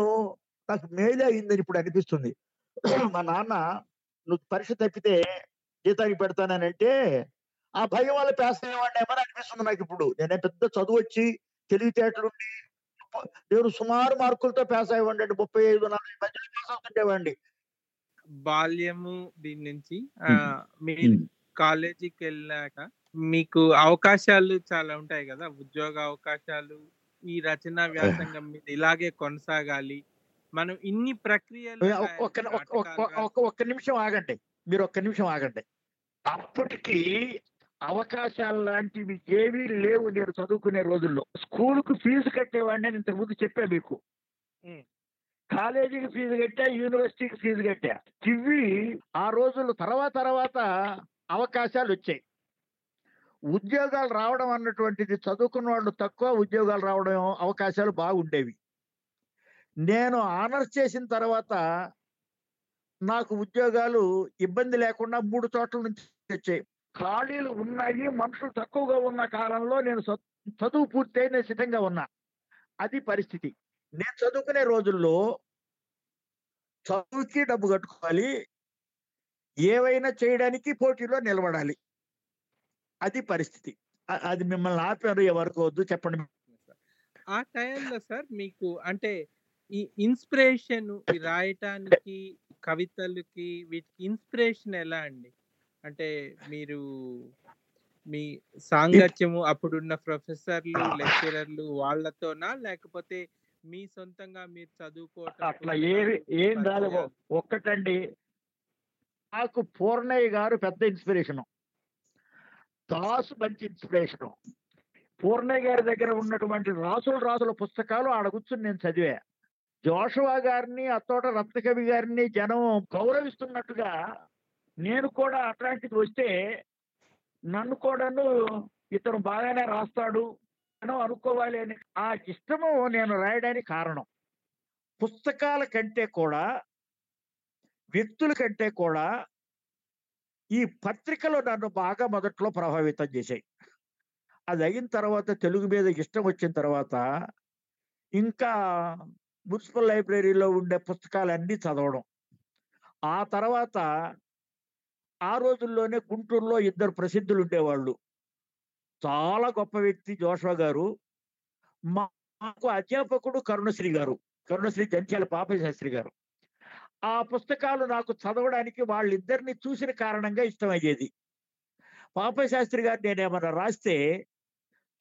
నాకు మేలే అయిందని ఇప్పుడు అనిపిస్తుంది. మా నాన్న నువ్వు పరీక్ష తప్పితే జీతానికి పెడతానంటే ఆ భయం వల్ల పాస్ అయ్యేవాడినేమని అనిపిస్తుంది నాకు ఇప్పుడు? నేనే పెద్ద చదువు వచ్చి తెలివితేటలుండి నేను సుమారు మార్కులతో పాస్ అయ్యేవాడిని ముప్పై ఐదు నలభై మధ్యలో పాస్ అవుతుండేవాడిని. బాల్యము దీని నుంచి. మీరు. కాలేజీకి వెళ్ళాక మీకు అవకాశాలు చాలా ఉంటాయి కదా? ఉద్యోగ అవకాశాలు ఈ రచన వ్యాసంగం మీద ఇలాగే కొనసాగాలి. మనం ఇన్ని ప్రక్రియలు ఒక్క నిమిషం ఆగండి. మీరు ఒక్క నిమిషం ఆగండి. అప్పటికి అవకాశాలు లాంటివి ఏమీ లేవు నేను చదువుకునే రోజుల్లో. స్కూల్కు ఫీజు కట్టేవాడిని నేను ఇంతకుముందు చెప్పా మీకు. కాలేజీకి ఫీజు కట్టా యూనివర్సిటీకి ఫీజు కట్టా. ఇవి ఆ రోజుల్లో తర్వాత తర్వాత అవకాశాలు వచ్చాయి. ఉద్యోగాలు రావడం అన్నటువంటిది చదువుకున్న వాళ్ళు తక్కువ ఉద్యోగాలు రావడం అవకాశాలు బాగుండేవి. నేను ఆనర్స్ చేసిన తర్వాత నాకు ఉద్యోగాలు ఇబ్బంది లేకుండా మూడు చోట్ల నుంచి వచ్చాయి. ఖాళీలు ఉన్నాయి మనుషులు తక్కువగా ఉన్న కాలంలో నేను చదువు పూర్తయి నేను సిద్ధంగా ఉన్నా. అది పరిస్థితి. నేను చదువుకునే రోజుల్లో చదువుకి డబ్బు కట్టుకోవాలి ఏవైనా చేయడానికి పోటీలో నిలబడాలి. అది పరిస్థితి. అది మిమ్మల్ని ఆపారు ఎవరికి వద్దు చెప్పండి. ఆ టైంలో సార్ మీకు అంటే ఈ ఇన్స్పిరేషన్ రాయటానికి కవితలకి వీటికి ఇన్స్పిరేషన్ ఎలా అండి? అంటే మీరు మీ సాంగత్యము అప్పుడున్న ప్రొఫెసర్లు లెక్చరర్లు వాళ్ళతోనా? లేకపోతే మీ సొంతంగా మీరు చదువుకోవటం అట్లా ఏమి ఏం రాలేదు. ఒక్కటండి. నాకు పూర్ణయ్య గారు పెద్ద ఇన్స్పిరేషన్. దాసు మంచి ఇన్స్పిరేషన్. పూర్ణయ్య గారి దగ్గర ఉన్నటువంటి రాసుల రాసుల పుస్తకాలు ఆడ కూర్చుని నేను చదివా. జోషవా గారిని అత్తోట రత్నకవి గారిని జనం గౌరవిస్తున్నట్టుగా నేను కూడా అట్లాంటిది వస్తే నన్ను కూడాను ఇతను బాగానే రాస్తాడు అని అనుకోవాలి అని. ఆ ఇష్టము నేను రాయడానికి కారణం. పుస్తకాల కంటే కూడా వ్యక్తుల కంటే కూడా ఈ పత్రికలు నన్ను బాగా మొదట్లో ప్రభావితం చేశాయి. అది అయిన తర్వాత తెలుగు మీద ఇష్టం వచ్చిన తర్వాత ఇంకా మున్సిపల్ లైబ్రరీలో ఉండే పుస్తకాలన్నీ చదవడం. ఆ తర్వాత ఆ రోజుల్లోనే గుంటూరులో ఇద్దరు ప్రసిద్ధులు ఉండేవాళ్ళు చాలా గొప్ప వ్యక్తి జోషువా గారు. మాకు అధ్యాపకుడు కరుణశ్రీ గారు. కరుణశ్రీ జంత్యాల పాప శాస్త్రి గారు. ఆ పుస్తకాలు నాకు చదవడానికి వాళ్ళిద్దరిని చూసిన కారణంగా ఇష్టమయ్యేది. పాప శాస్త్రి గారు నేనేమన్నా రాస్తే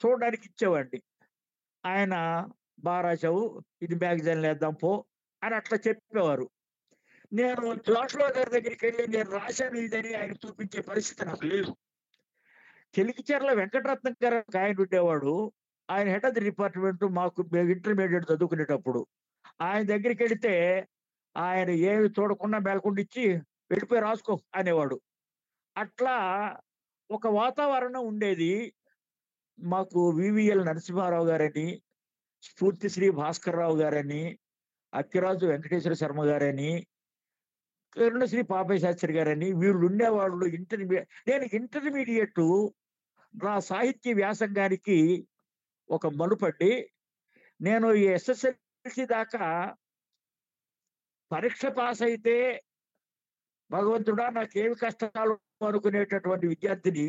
చూడడానికి ఇచ్చేవాడిని. ఆయన బాగా రాశావు ఇది మ్యాగజైన్లు వేద్దాం పో అని అట్లా చెప్పేవారు. నేను జాషువా గారి దగ్గరికి వెళ్ళి నేను రాశాను ఇదని ఆయన చూపించే పరిస్థితి నాకు లేదు. చెలికిచెర్ల వెంకటరత్నం గారు ఆయన ఉండేవాడు. ఆయన హెడ్ ఆఫ్ ది డిపార్ట్మెంట్ మాకు ఇంటర్మీడియట్ చదువుకునేటప్పుడు. ఆయన దగ్గరికి వెళితే ఆయన ఏమి చూడకుండా మేలకుండా ఇచ్చి వెళ్ళిపోయి రాసుకో అనేవాడు. అట్లా ఒక వాతావరణం ఉండేది. మాకు వివిఎల్ నరసింహారావు గారని స్ఫూర్తి శ్రీ భాస్కర్ రావు గారని అక్కిరాజు వెంకటేశ్వర శర్మ గారని కరుణశ్రీ పాపయ్య శాస్త్రి గారని వీళ్ళు ఉండేవాళ్ళు ఇంటర్మీడియట్ నేను ఇంటర్మీడియట్ నా సాహిత్య వ్యాసంగానికి ఒక మలుపడ్డి నేను ఈ ఎస్ఎస్ఎల్సి దాకా పరీక్ష పాస్ అయితే భగవంతుడా నాకేమి కష్టాలు అనుకునేటటువంటి విద్యార్థిని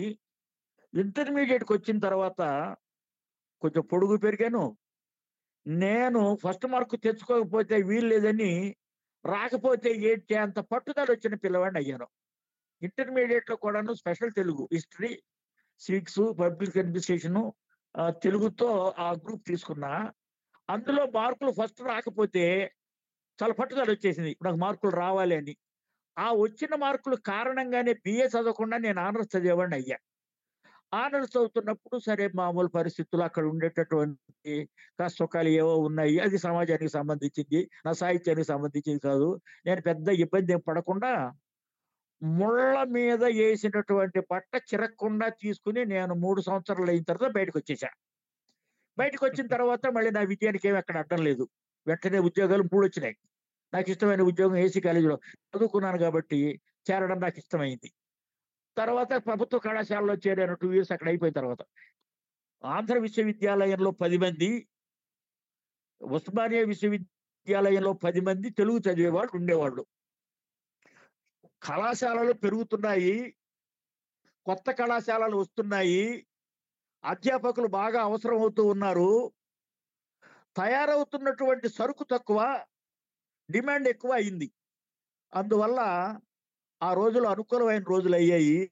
ఇంటర్మీడియట్కి వచ్చిన తర్వాత కొంచెం పొడుగు పెరిగాను. నేను ఫస్ట్ మార్కు తెచ్చుకోకపోతే వీల్లేదని రాకపోతే ఏంటి అంత పట్టుదల వచ్చిన పిల్లవాడిని అయ్యాను. ఇంటర్మీడియట్లో కూడాను special Telugu history six public administration తెలుగుతో ఆ గ్రూప్ తీసుకున్నా. అందులో మార్కులు ఫస్ట్ రాకపోతే చాలా పట్టుదల వచ్చేసింది. నాకు మార్కులు రావాలి అని. ఆ వచ్చిన మార్కులు కారణంగానే బిఏ చదవకుండా నేను ఆనర్స్ చదివేవాడిని అయ్యా. ఆనర్స్ చదువుతున్నప్పుడు సరే మామూలు పరిస్థితులు అక్కడ ఉండేటటువంటి కష్టకాలు ఏవో ఉన్నాయి. అది సమాజానికి సంబంధించింది నా సాహిత్యానికి సంబంధించింది కాదు. నేను పెద్ద ఇబ్బంది ఏం పడకుండా ముళ్ళ మీద వేసినటువంటి బట్ట చిరక్కుండా తీసుకుని నేను మూడు సంవత్సరాలు అయిన తర్వాత బయటకు వచ్చేసా. బయటకు వచ్చిన తర్వాత మళ్ళీ నా విజయానికి ఏమి అక్కడ అడ్డం లేదు. వెంటనే ఉద్యోగాలు మూడు వచ్చినాయి. నాకు ఇష్టమైన ఉద్యోగం ఏసీ కాలేజీలో చదువుకున్నాను కాబట్టి చేరడం నాకు ఇష్టమైంది. తర్వాత ప్రభుత్వ కళాశాలలో చేరాను టూ ఇయర్స్ అక్కడ అయిపోయిన తర్వాత. ఆంధ్ర విశ్వవిద్యాలయంలో పది మంది ఉస్మానియా విశ్వవిద్యాలయంలో పది మంది తెలుగు చదివేవాళ్ళు ఉండేవాళ్ళు. కళాశాలలు పెరుగుతున్నాయి కొత్త కళాశాలలు వస్తున్నాయి అధ్యాపకులు బాగా అవసరం అవుతూ ఉన్నారు. తయారవుతున్నటువంటి సరుకు తక్కువ డిమాండ్ ఎక్కువ అయింది. అందువల్ల ఆ రోజులు అనుకూలమైన రోజులు అయ్యాయి.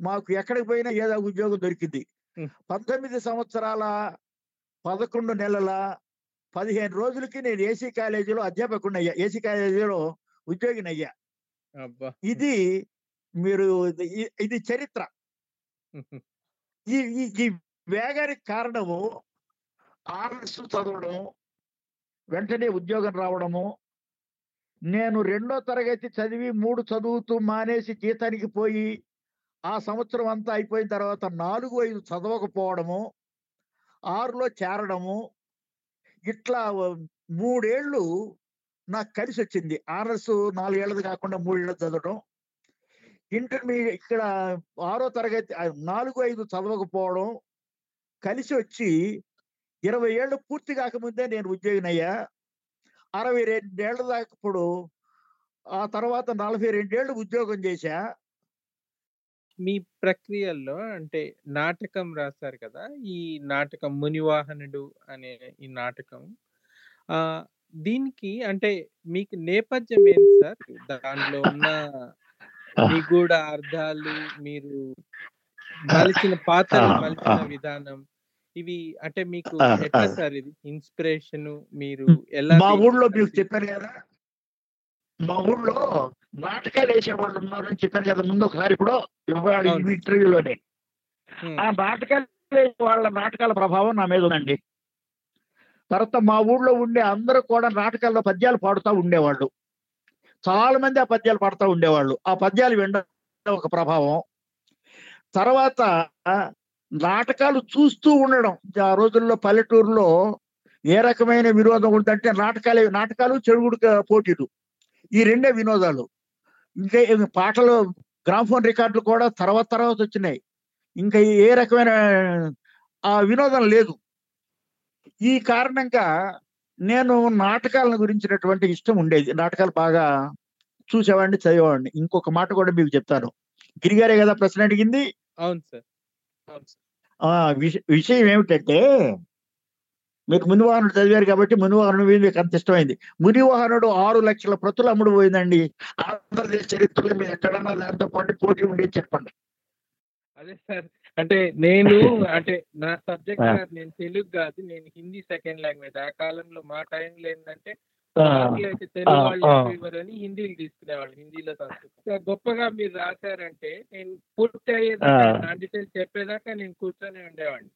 మాకు ఎక్కడికి పోయినా ఏదో ఉద్యోగం దొరికింది. పంతొమ్మిది సంవత్సరాల పదకొండు నెలల పదిహేను రోజులకి నేను ఏసీ కాలేజీలో అధ్యాపకుడిని అయ్యా. ఏసీ కాలేజీలో ఉద్యోగిని అయ్యా. ఇది మీరు ఇది- చరిత్ర. ఈ- ఈ వేగానికి కారణము ఆర్ఎస్ చదవడం వెంటనే ఉద్యోగం రావడము నేను రెండో తరగతి చదివి మూడు చదువుతూ మానేసి జీతానికి పోయి ఆ సంవత్సరం అంతా అయిపోయిన తర్వాత నాలుగు ఐదు చదవకపోవడము ఆరులో చేరడము ఇట్లా మూడేళ్ళు నాకు కలిసి వచ్చింది. ఆర్ఎస్ నాలుగేళ్ళది కాకుండా మూడేళ్ళు చదవడం. ఇంటర్మీడియట్ ఇక్కడ ఆరో తరగతి నాలుగు ఐదు చదవకపోవడం కలిసి వచ్చి ఇరవై ఏళ్ళు పూర్తి కాకముందే నేను ఉద్యోగినయ్యా. అరవై రెండేళ్ళ దాకా ఇప్పుడు ఆ తర్వాత నలభై రెండేళ్ళు ఉద్యోగం చేశా. మీ ప్రక్రియల్లో అంటే నాటకం రాశారు కదా ఈ నాటకం మునివాహనుడు అనే ఈ నాటకం. ఆ దీనికి అంటే మీకు నేపథ్యం ఏంటి సార్? దాంట్లో ఉన్న నిగూఢ అర్థాలు మీరు మలిచిన పాత్రలు మలిచిన. విధానం. ఇవి అంటే మీకు ఎట్లా. సార్ ఇది? ఇన్స్పిరేషన్ మీరు ఎలా మా ఊళ్ళో మీకు చెప్పాను కదా మా ఊళ్ళో నాటకాలు వేసేవాళ్ళు ఉన్నారని చెప్పాను కదా ముందు ఒకసారి ఇప్పుడు. ఇంటర్వ్యూలోనే. ఆ నాటకాలు వేసే వాళ్ళ నాటకాల ప్రభావం నా మీద ఉందండి. తర్వాత మా ఊళ్ళో ఉండే అందరూ కూడా నాటకాల్లో పద్యాలు పాడుతూ ఉండేవాళ్ళు. చాలా మంది ఆ పద్యాలు పాడుతూ ఉండేవాళ్ళు. ఆ పద్యాలు వినడం ఒక ప్రభావం. తర్వాత నాటకాలు చూస్తూ ఉండడం. ఆ రోజుల్లో పల్లెటూరులో ఏ రకమైన వినోదం ఉందంటే నాటకాలే నాటకాలు చెడుగుడు పోటీలు. ఈ రెండే వినోదాలు. ఇంకా పాటలు గ్రామ్ఫోన్ రికార్డులు కూడా తర్వాత తర్వాత వచ్చినాయి. ఇంకా ఏ రకమైన ఆ వినోదం లేదు. ఈ కారణంగా నేను నాటకాలను గురించినటువంటి ఇష్టం ఉండేది. నాటకాలు బాగా చూసేవాడిని చదివేవాడిని. ఇంకొక మాట కూడా మీకు చెప్తాను. గిరిగారే కదా ప్రశ్న అడిగింది? అవును సార్. విషయం ఏమిటంటే మీరు మునివాహనుడు చదివారు కాబట్టి మునివాహనుడు మీద మీకు అంత ఇష్టమైంది. మునివాహనుడు ఆరు లక్షల ప్రతులు అమ్ముడు పోయిందండి. ఆంధ్రప్రదేశ్ చరిత్రలో మీరు ఎక్కడన్నా దాంతో పాటు పోటీ ఉండేది చెప్పండి. అదే సార్ అంటే నేను అంటే నా సబ్జెక్ట్ నేను తెలుగు కాదు నేను హిందీ సెకండ్ లాంగ్వేజ్. ఆ కాలంలో మా టైంలో ఏంటంటే అయితే తెలుగు ఆ, వాళ్ళు ఆ. ఇవ్వరని హిందీలు తీసుకునేవాళ్ళు హిందీలో సంస్కృతం గొప్పగా మీరు రాశారంటే నేను పూర్తి అయ్యేదాకా ఆ. డీటెయిల్స్ చెప్పేదాకా నేను కూర్చొని ఉండేవాడిని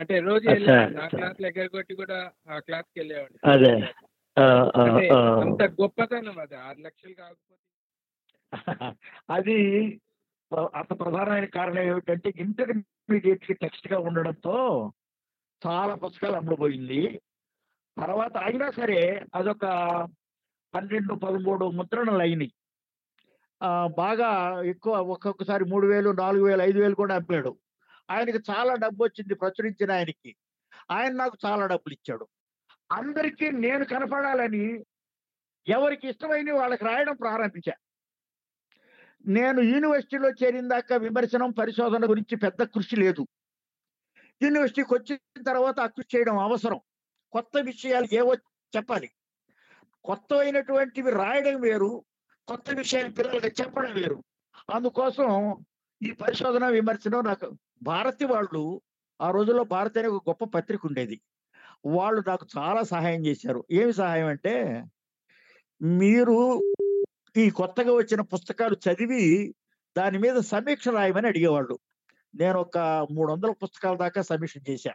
అంటే రోజు వెళ్ళేవాడిని నా అచ్చా. క్లాస్ ఎగ్గరగొట్టి కూడా ఆ క్లాస్కి వెళ్ళేవాడిని అదే. ఆ, ఆ, అంటే ఆ. అంత గొప్పతనం అది ఆరు లక్షలు కాకపోతే అది అంత ప్రధానమైన కారణం ఏమిటంటే ఇంటర్మీడియట్కి టెక్స్ట్గా ఉండడంతో చాలా పుస్తకాలు అమ్ముడుపోయింది తర్వాత అయినా సరే అదొక పన్నెండు పదమూడు ముద్రణలు అయినాయి బాగా ఎక్కువ ఒక్కొక్కసారి మూడు వేలు నాలుగు వేలు ఐదు వేలు కూడా అమ్మాడు. ఆయనకి చాలా డబ్బు వచ్చింది ప్రచురించిన ఆయనకి. ఆయన నాకు చాలా డబ్బులు ఇచ్చాడు. అందరికీ నేను కనపడాలని ఎవరికి ఇష్టమైన వాళ్ళకి రాయడం ప్రారంభించా. నేను యూనివర్సిటీలో చేరిన దాకా విమర్శనం పరిశోధన గురించి పెద్ద కృషి లేదు. యూనివర్సిటీకి వచ్చిన తర్వాత ఆ కృషి చేయడం అవసరం. కొత్త విషయాలు ఏవో చెప్పాలి. కొత్త అయినటువంటివి రాయడం వేరు కొత్త విషయాలు పిల్లలకి చెప్పడం వేరు. అందుకోసం ఈ పరిశోధన విమర్శనం నాకు భారతి వాళ్ళు ఆ రోజుల్లో భారతి అనే ఒక గొప్ప పత్రిక ఉండేది. వాళ్ళు నాకు చాలా సహాయం చేశారు. ఏమి సహాయం అంటే మీరు ఈ కొత్తగా వచ్చిన పుస్తకాలు చదివి దాని మీద సమీక్ష రాయమని అడిగేవాళ్ళు. నేను ఒక మూడు వందల పుస్తకాల దాకా సమీక్ష చేశా.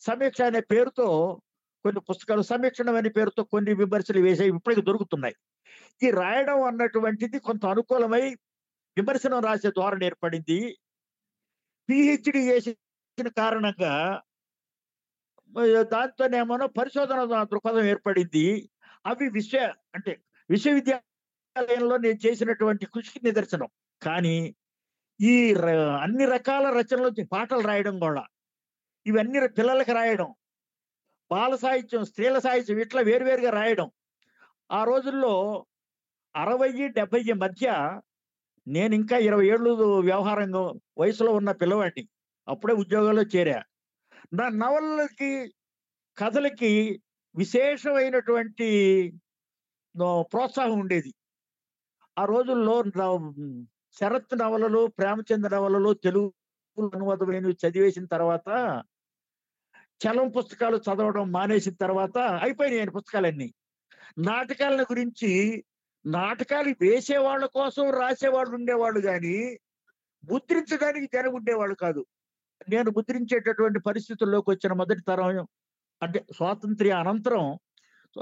సమీక్ష అనే పేరుతో కొన్ని పుస్తకాలు సమీక్షణం అనే పేరుతో కొన్ని విమర్శలు వేసేవి ఇప్పటికి దొరుకుతున్నాయి. ఈ రాయడం అన్నటువంటిది కొంత అనుకూలమై విమర్శనం రాసే ధోరణి ఏర్పడింది. పిహెచ్డి చేసిన కారణంగా దాంతోనేమోనో దాంతోనేమో పరిశోధన దృక్పథం ఏర్పడింది. అవి విశ్వ అంటే విశ్వవిద్యాలయంలో నేను చేసినటువంటి కృషికి నిదర్శనం. కానీ ఈ ర- అన్ని రకాల రచనలు పాటలు రాయడం కూడా ఇవన్నీ పిల్లలకి రాయడం బాల సాహిత్యం స్త్రీల సాహిత్యం ఇట్లా వేరువేరుగా రాయడం. ఆ రోజుల్లో అరవై డెబ్బై మధ్య నేను ఇంకా ఇరవై ఏళ్ళు వ్యవహారం వయసులో ఉన్న పిల్లవాడిని. అప్పుడే ఉద్యోగంలో చేరా. నా నవలకి కథలకి విశేషమైనటువంటి ప్రోత్సాహం ఉండేది. ఆ రోజుల్లో శరత్ నవలలు ప్రేమచంద్ర నవలలు తెలుగు అనువాదమైనవి చదివేసిన తర్వాత చలం పుస్తకాలు చదవడం మానేసిన తర్వాత అయిపోయినాయి ఆయన పుస్తకాలన్నీ. నాటకాలను గురించి నాటకాలు వేసేవాళ్ళ కోసం రాసేవాళ్ళు ఉండేవాళ్ళు కానీ ముద్రించడానికి జనం ఉండేవాళ్ళు కాదు. నేను ముద్రించేటటువంటి పరిస్థితుల్లోకి వచ్చిన మొదటి తరం అంటే స్వాతంత్ర్య అనంతరం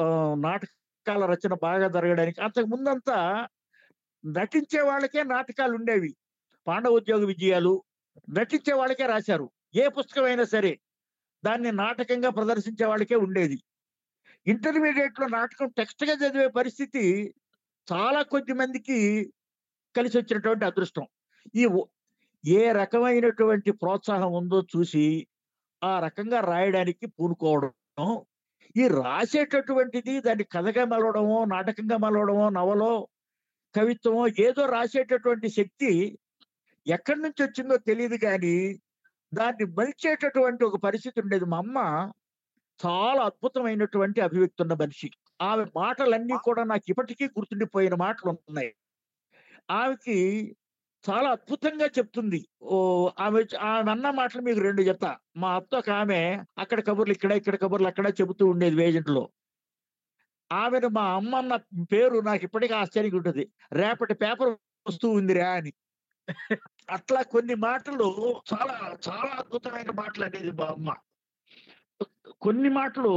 ఆ, నాటకాల రచన బాగా జరగడానికి అంతకు ముందంతా నటించే వాళ్ళకే నాటకాలు ఉండేవి. పాండవ ఉద్యోగ విజయాలు నటించే వాళ్ళకే రాశారు. ఏ పుస్తకమైనా సరే. దాన్ని నాటకంగా ప్రదర్శించే వాళ్ళకే ఉండేది. ఇంటర్మీడియట్లో నాటకం టెక్స్ట్గా చదివే పరిస్థితి చాలా కొద్ది మందికి కలిసి వచ్చినటువంటి అదృష్టం. ఈ ఓ- ఏ రకమైనటువంటి ప్రోత్సాహం ఉందో చూసి ఆ రకంగా రాయడానికి పూనుకోవడం ఈ రాసేటటువంటిది దాన్ని కథగా మలవడమో నాటకంగా మలవడమో నవలో కవిత్వమో ఏదో రాసేటటువంటి శక్తి ఎక్కడి నుంచి వచ్చిందో తెలియదు కానీ దాన్ని మలిచేటటువంటి ఒక పరిస్థితి ఉండేది. మా అమ్మ చాలా అద్భుతమైనటువంటి అభివ్యక్తి ఉన్న మనిషి. ఆమె మాటలన్నీ కూడా నాకు ఇప్పటికీ గుర్తుండిపోయిన మాటలు ఉన్నాయి. ఆమెకి చాలా అద్భుతంగా చెప్తుంది. ఓ ఆమె ఆమె అన్న మాటలు మీకు రెండు చెప్తా మా అత్త ఒక ఆమె అక్కడ కబుర్లు ఇక్కడ ఇక్కడ కబుర్లు అక్కడ చెబుతూ ఉండేది వేజెంట్లో ఆమెను మా అమ్మ అన్న పేరు నాకు ఇప్పటికీ ఆశ్చర్యంగా ఉంటుంది. రేపటి పేపర్ వస్తూ ఉందిరా అని. అట్లా కొన్ని మాటలు చాలా చాలా అద్భుతమైన మాటలు అనేది మా అమ్మ. కొన్ని మాటలు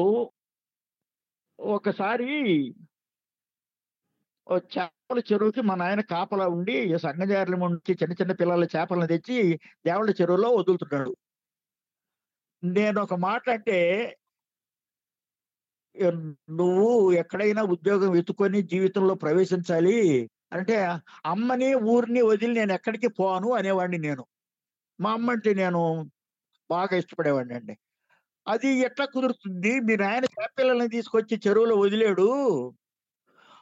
ఒకసారి చేపల చెరువుకి మా నాయన కాపలా ఉండి సంగజారుల ఉండి చిన్న చిన్న పిల్లల చేపలను తెచ్చి దేవుళ్ళ చెరువులో వదులుతున్నాడు. నేను ఒక మాట అంటే నువ్వు ఎక్కడైనా ఉద్యోగం వెతుకొని జీవితంలో ప్రవేశించాలి. అంటే అమ్మని ఊరిని వదిలి నేను ఎక్కడికి పోను అనేవాడిని నేను. మా అమ్మ అంటే నేను బాగా ఇష్టపడేవాడిని అండి. అది ఎట్లా కుదురుతుంది? మీ నాయన చేపపిల్లల్ని తీసుకొచ్చి చెరువులో వదిలేడు.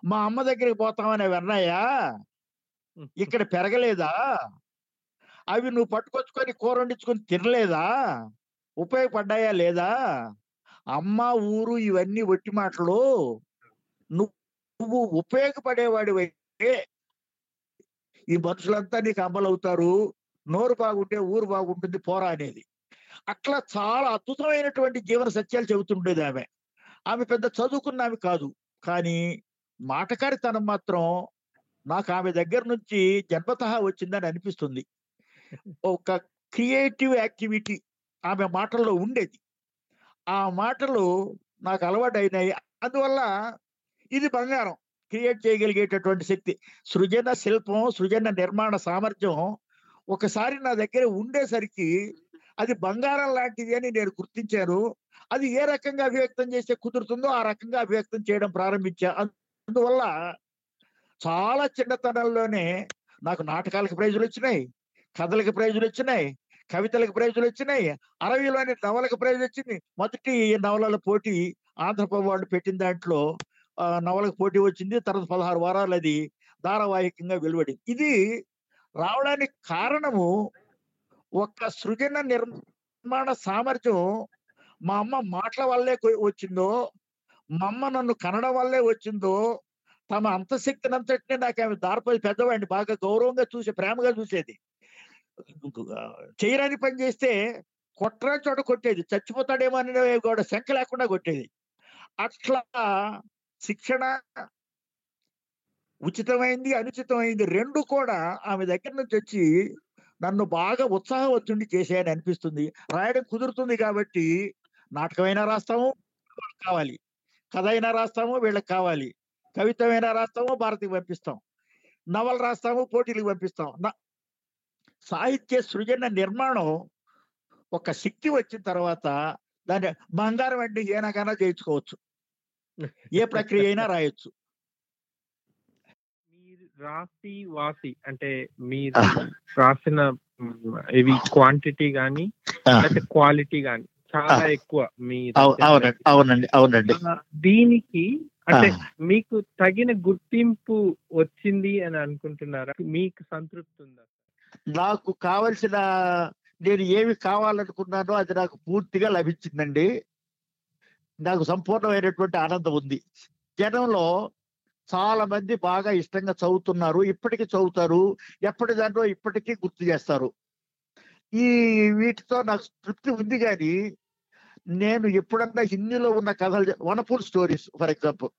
మా అమ్మ దగ్గరికి పోతామని అవి ఇక్కడ పెరగలేదా? అవి నువ్వు పట్టుకొచ్చుకొని కూర వండించుకొని తినలేదా? ఉపయోగపడ్డాయా లేదా? అమ్మ ఊరు ఇవన్నీ ఒట్టి మాటలు. నువ్వు నువ్వు ఈ మనుషులంతా నీకు అమలవుతారు. నోరు బాగుంటే ఊరు బాగుంటుంది పోరా అనేది. అట్లా చాలా అద్భుతమైనటువంటి జీవన సత్యాలు చెబుతుండేది ఆమె. ఆమె పెద్ద చదువుకున్న ఆమె కాదు. కానీ మాటకారితనం మాత్రం నాకు ఆమె దగ్గర నుంచి జన్మత వచ్చిందని అనిపిస్తుంది. ఒక క్రియేటివ్ యాక్టివిటీ ఆమె మాటల్లో ఉండేది. ఆ మాటలు నాకు అలవాటు అయినాయి అందువల్ల ఇది బంగారం. క్రియేట్ చేయగలిగేటటువంటి శక్తి. సృజన శిల్పం సృజన నిర్మాణ సామర్థ్యం ఒకసారి నా దగ్గర ఉండేసరికి అది బంగారం లాంటిది అని నేను గుర్తించాను. అది ఏ రకంగా అభివ్యక్తం చేస్తే కుదురుతుందో ఆ రకంగా అభివ్యక్తం చేయడం ప్రారంభించా. అందువల్ల చాలా చిన్నతనంలోనే నాకు నాటకాలకు ప్రైజులు వచ్చినాయి కథలకు ప్రైజులు వచ్చినాయి కవితలకు ప్రైజులు వచ్చినాయి అరవీలోని నవలకు ప్రైజ్ వచ్చింది. మొదటి నవలల పోటీ ఆంధ్రప్రభు వాళ్ళు పెట్టిన దాంట్లో నవలకు పోటీ వచ్చింది. తర్వాత పదహారు వారాలు అది ధారావాహికంగా వెలువడింది. ఇది రావడానికి కారణము ఒక సృజన నిర్మాణ సామర్థ్యం మా అమ్మ మాటల వల్లే వచ్చిందో మా అమ్మ నన్ను కనడం వల్లే వచ్చిందో తమ అంతశక్తిని అంతటినే నాకు ఆమె దారిపోయి పెద్దవాడిని బాగా గౌరవంగా చూసే ప్రేమగా చూసేది. చేయరాని పని చేస్తే కొట్టరా చోట కొట్టేది. చచ్చిపోతాడేమో అనే కూడా శంక లేకుండా కొట్టేది. అట్లా శిక్షణ ఉచితమైంది అనుచితమైంది రెండు కూడా ఆమె దగ్గర నుంచి వచ్చి నన్ను బాగా ఉత్సాహవచ్చుండి చేసేయని అనిపిస్తుంది. రాయడం కుదురుతుంది కాబట్టి నాటకమైనా రాస్తాము కావాలి. కథ అయినా రాస్తాము వీళ్ళకి కావాలి. కవితమైనా రాస్తాము భారతికి పంపిస్తాం. నవలు రాస్తాము పోటీలకు పంపిస్తాం. నా- సాహిత్య సృజన నిర్మాణం ఒక శక్తి వచ్చిన తర్వాత దాన్ని బంగారం అంటే ఏనాకైనా చేయించుకోవచ్చు. ఏ ప్రక్రియ అయినా రాయొచ్చు. రాసి వాసి అంటే మీరు రాసిన ఇవి క్వాంటిటీ గాని లేకపోతే క్వాలిటీ గాని చాలా. ఎక్కువ మీ అవు- అవునండి అవునండి దీనికి అంటే మీకు తగిన గుర్తింపు వచ్చింది అని అనుకుంటున్నారా? మీకు సంతృప్తి ఉందా? నాకు కావలసిన నేను ఏమి కావాలనుకున్నానో అది నాకు పూర్తిగా లభించిందండి. నాకు సంపూర్ణమైనటువంటి ఆనందం ఉంది. జనంలో చాలా మంది బాగా ఇష్టంగా చదువుతున్నారు ఇప్పటికీ చదువుతారు ఎప్పటి దాంట్లో ఇప్పటికీ గుర్తు చేస్తారు. ఈ వీటితో నాకు తృప్తి ఉంది కానీ నేను ఎప్పుడన్నా హిందీలో ఉన్న కథలు వనపూల్ స్టోరీస్ ఫర్ ఎగ్జాంపుల్.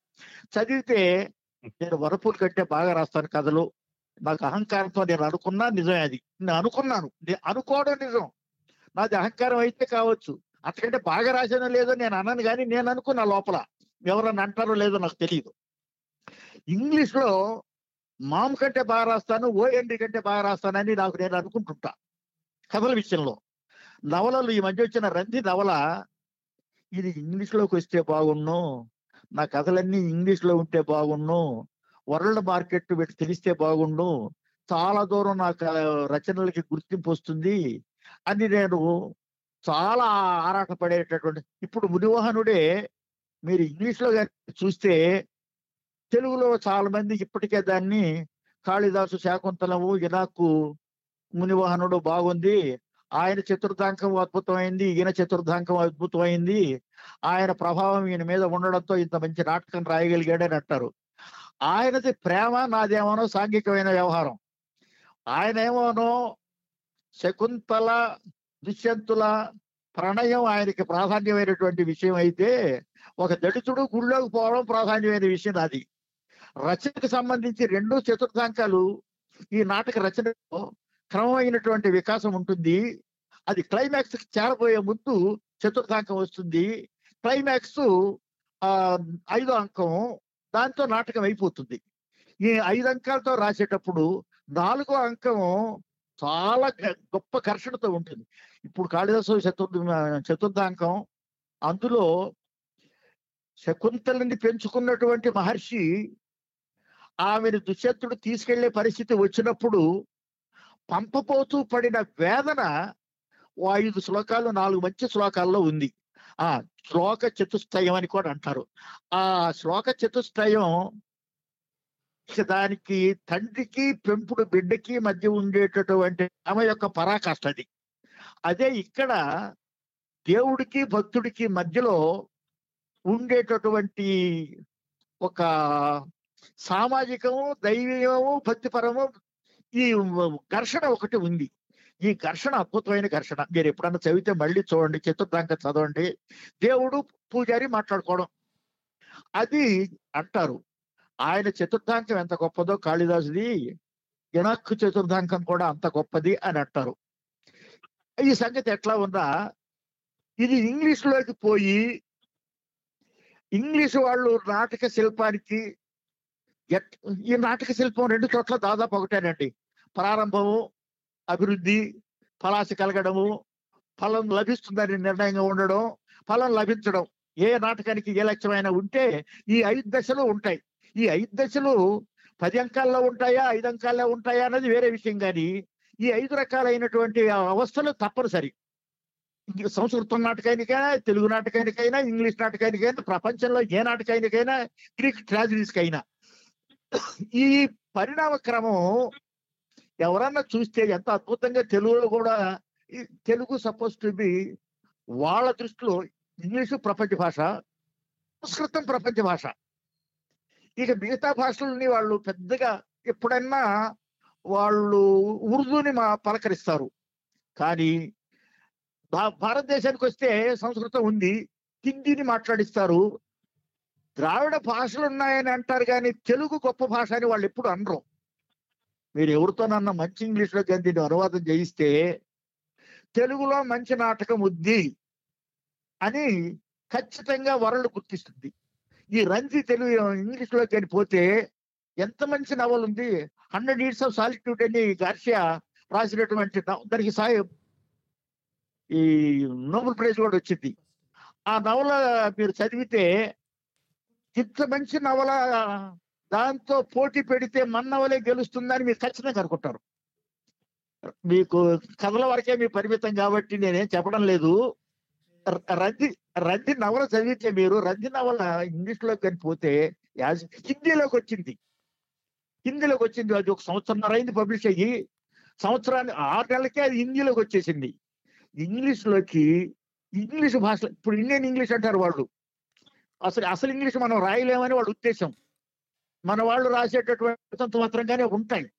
చదివితే నేను వనపూల్ కంటే బాగా రాస్తాను కథలు. నాకు అహంకారంతో నేను అనుకున్నా నిజమే అది. నేను అనుకున్నాను. నేను అనుకోవడం నిజం. నాది అహంకారం అయితే కావచ్చు. అంతకంటే బాగా రాశానో లేదో నేను అన్నాను కానీ నేను అనుకున్నా లోపల. ఎవరన్నా అంటారో లేదో నాకు తెలియదు ఇంగ్లీష్లో మామ్ కంటే బాగా రాస్తాను ఓఎన్డి కంటే బాగా రాస్తానని నాకు నేను అనుకుంటుంటా కథల విషయంలో. నవలలు ఈ మధ్య వచ్చిన రంది నవల ఇది ఇంగ్లీష్లోకి వస్తే బాగుండు నా కథలన్నీ ఇంగ్లీష్లో ఉంటే బాగుండు వరల్డ్ మార్కెట్ పెట్టి తెలిస్తే బాగుండు చాలా దూరం నాకు రచనలకి గుర్తింపు వస్తుంది అని నేను చాలా ఆరాటపడేటటువంటి ఇప్పుడు మునివాహనుడే మీరు ఇంగ్లీష్లో చూస్తే తెలుగులో చాలా మంది ఇప్పటికే దాన్ని కాళిదాసు శాకుంతలము ఇలాకు మునివాహనుడు బాగుంది. ఆయన చతుర్థాంకం అద్భుతమైంది ఈయన చతుర్థాంకం అద్భుతమైంది. ఆయన ప్రభావం ఈయన మీద ఉండడంతో ఇంత మంచి నాటకం రాయగలిగాడని అంటారు. ఆయనది ప్రేమ నాదేమోనో సాంఘికమైన వ్యవహారం. ఆయన ఏమోనో శకుంతల దుష్యంతుల ప్రణయం ఆయనకి ప్రాధాన్యమైనటువంటి విషయం అయితే ఒక దళితుడు గుళ్ళోకి పోవడం ప్రాధాన్యమైన విషయం నాది రచనకు సంబంధించి రెండు చతుర్థాంకాలు ఈ నాటక రచనలో క్రమమైనటువంటి వికాసం ఉంటుంది. అది క్లైమాక్స్కి చేరబోయే ముందు చతుర్థాంకం వస్తుంది. క్లైమాక్స్ ఆ ఐదో అంకం దాంతో నాటకం అయిపోతుంది. ఈ ఐదు అంకాలతో రాసేటప్పుడు నాలుగో అంకం చాలా గ- గొప్ప ఘర్షణతో ఉంటుంది. ఇప్పుడు కాళిదాసు చతుర్థ చతుర్థాంకం అందులో శకుంతలని పెంచుకున్నటువంటి మహర్షి ఆమెను దుశ్యంతుడు తీసుకెళ్ళే పరిస్థితి వచ్చినప్పుడు పంపపోతూ పడిన వేదన ఐదు శ్లోకాలు నాలుగు మంచి శ్లోకాల్లో ఉంది. ఆ శ్లోక చతుష్టయం అని కూడా అంటారు. ఆ శ్లోక చతుష్టయం దానికి తండ్రికి పెంపుడు బిడ్డకి మధ్య ఉండేటటువంటి ఆమె యొక్క పరాకాష్ఠది అదే ఇక్కడ దేవుడికి భక్తుడికి మధ్యలో ఉండేటటువంటి ఒక సామాజికము దైవీయము భక్తిపరము ఈ ఘర్షణ ఒకటి ఉంది. ఈ ఘర్షణ అద్భుతమైన ఘర్షణ. మీరు ఎప్పుడన్నా చదివితే మళ్ళీ చూడండి చతుర్థాంక చదవండి. దేవుడు పూజారి మాట్లాడుకోవడం. అది అంటారు. ఆయన చతుర్థాంకం ఎంత గొప్పదో కాళిదాసుది ఇనక్కు చతుర్థాంకం కూడా అంత గొప్పది అని అంటారు. ఈ సంగతి ఎట్లా ఉందా? ఇది ఇంగ్లీష్లోకి పోయి ఇంగ్లీష్ వాళ్ళు నాటక శిల్పానికి ఎట్- ఈ నాటక శిల్పం రెండు చోట్ల దాదాపు ఒకటేనండి. ప్రారంభము అభివృద్ధి ఫలాసి కలగడము ఫలం లభిస్తుందని నిర్ణయంగా ఉండడం ఫలం లభించడం ఏ నాటకానికి ఏ లక్ష్యమైనా ఉంటే ఈ ఐదు దశలు ఉంటాయి. ఈ ఐదు దశలు పది అంకాల్లో ఉంటాయా ఐదు అంకాల్లో ఉంటాయా అన్నది వేరే విషయం కానీ ఈ ఐదు రకాలైనటువంటి అవస్థలు తప్పనిసరి. సంస్కృతం నాటకానికైనా తెలుగు నాటకానికైనా ఇంగ్లీష్ నాటకానికైనా ప్రపంచంలో ఏ నాటకానికైనా గ్రీక్ ట్రాజడీస్కైనా. ఈ పరిణామ క్రమం ఎవరన్నా చూస్తే ఎంత అద్భుతంగా తెలుగులో కూడా ఈ తెలుగు సపోజ్ టు బి వాళ్ళ దృష్టిలో ఇంగ్లీషు ప్రపంచ భాష సంస్కృతం ప్రపంచ భాష. ఇక మిగతా భాషలని వాళ్ళు పెద్దగా ఎప్పుడన్నా వాళ్ళు ఉర్దూని మా పలకరిస్తారు. కానీ భా- భారతదేశానికి వస్తే సంస్కృతం ఉంది హిందీని మాట్లాడిస్తారు. ద్రావిడ భాషలు ఉన్నాయని అంటారు కానీ తెలుగు గొప్ప భాష అని వాళ్ళు ఎప్పుడు అనరు. మీరు ఎవరితోనన్నా మంచి ఇంగ్లీష్లో కానీ దీన్ని అనువాదం చేయిస్తే తెలుగులో మంచి నాటకం ఉంది అని ఖచ్చితంగా వరల్డ్ గుర్తిస్తుంది. ఈ రంజీ తెలుగు ఇంగ్లీష్లో కానీ పోతే ఎంత మంచి నవల్ ఉంది? హండ్రెడ్ ఇయర్స్ ఆఫ్ సాలిట్యూడ్ అని గార్షియా రాసినటువంటి దానికి సాయం. ఈ నోబెల్ ప్రైజ్ కూడా వచ్చింది. ఆ నవల మీరు చదివితే ఇంత మంచి నవల దాంతో పోటీ పెడితే మన నవలే గెలుస్తుందని మీరు ఖచ్చితంగా అనుకుంటారు. మీకు కథల వరకే మీ పరిమితం కాబట్టి నేనేం చెప్పడం లేదు. ర- రద్ది నవల చదివితే మీరు రద్ది నవల ఇంగ్లీష్లో కానీ పోతే యాజ్ హిందీలోకి వచ్చింది. హిందీలోకి వచ్చింది అది ఒక సంవత్సరం అయింది పబ్లిష్ అయ్యి సంవత్సరాన్ని ఆరు నెలలకే అది హిందీలోకి వచ్చేసింది. ఇంగ్లీష్లోకి ఇంగ్లీష్ భాష ఇప్పుడు ఇండియన్ ఇంగ్లీష్ అంటారు వాళ్ళు. అసలు అసలు ఇంగ్లీష్ మనం రాయలేమని వాళ్ళ ఉద్దేశం. మన వాళ్ళు రాసేటటువంటి అంత మాత్రంగానే ఉంటాయి.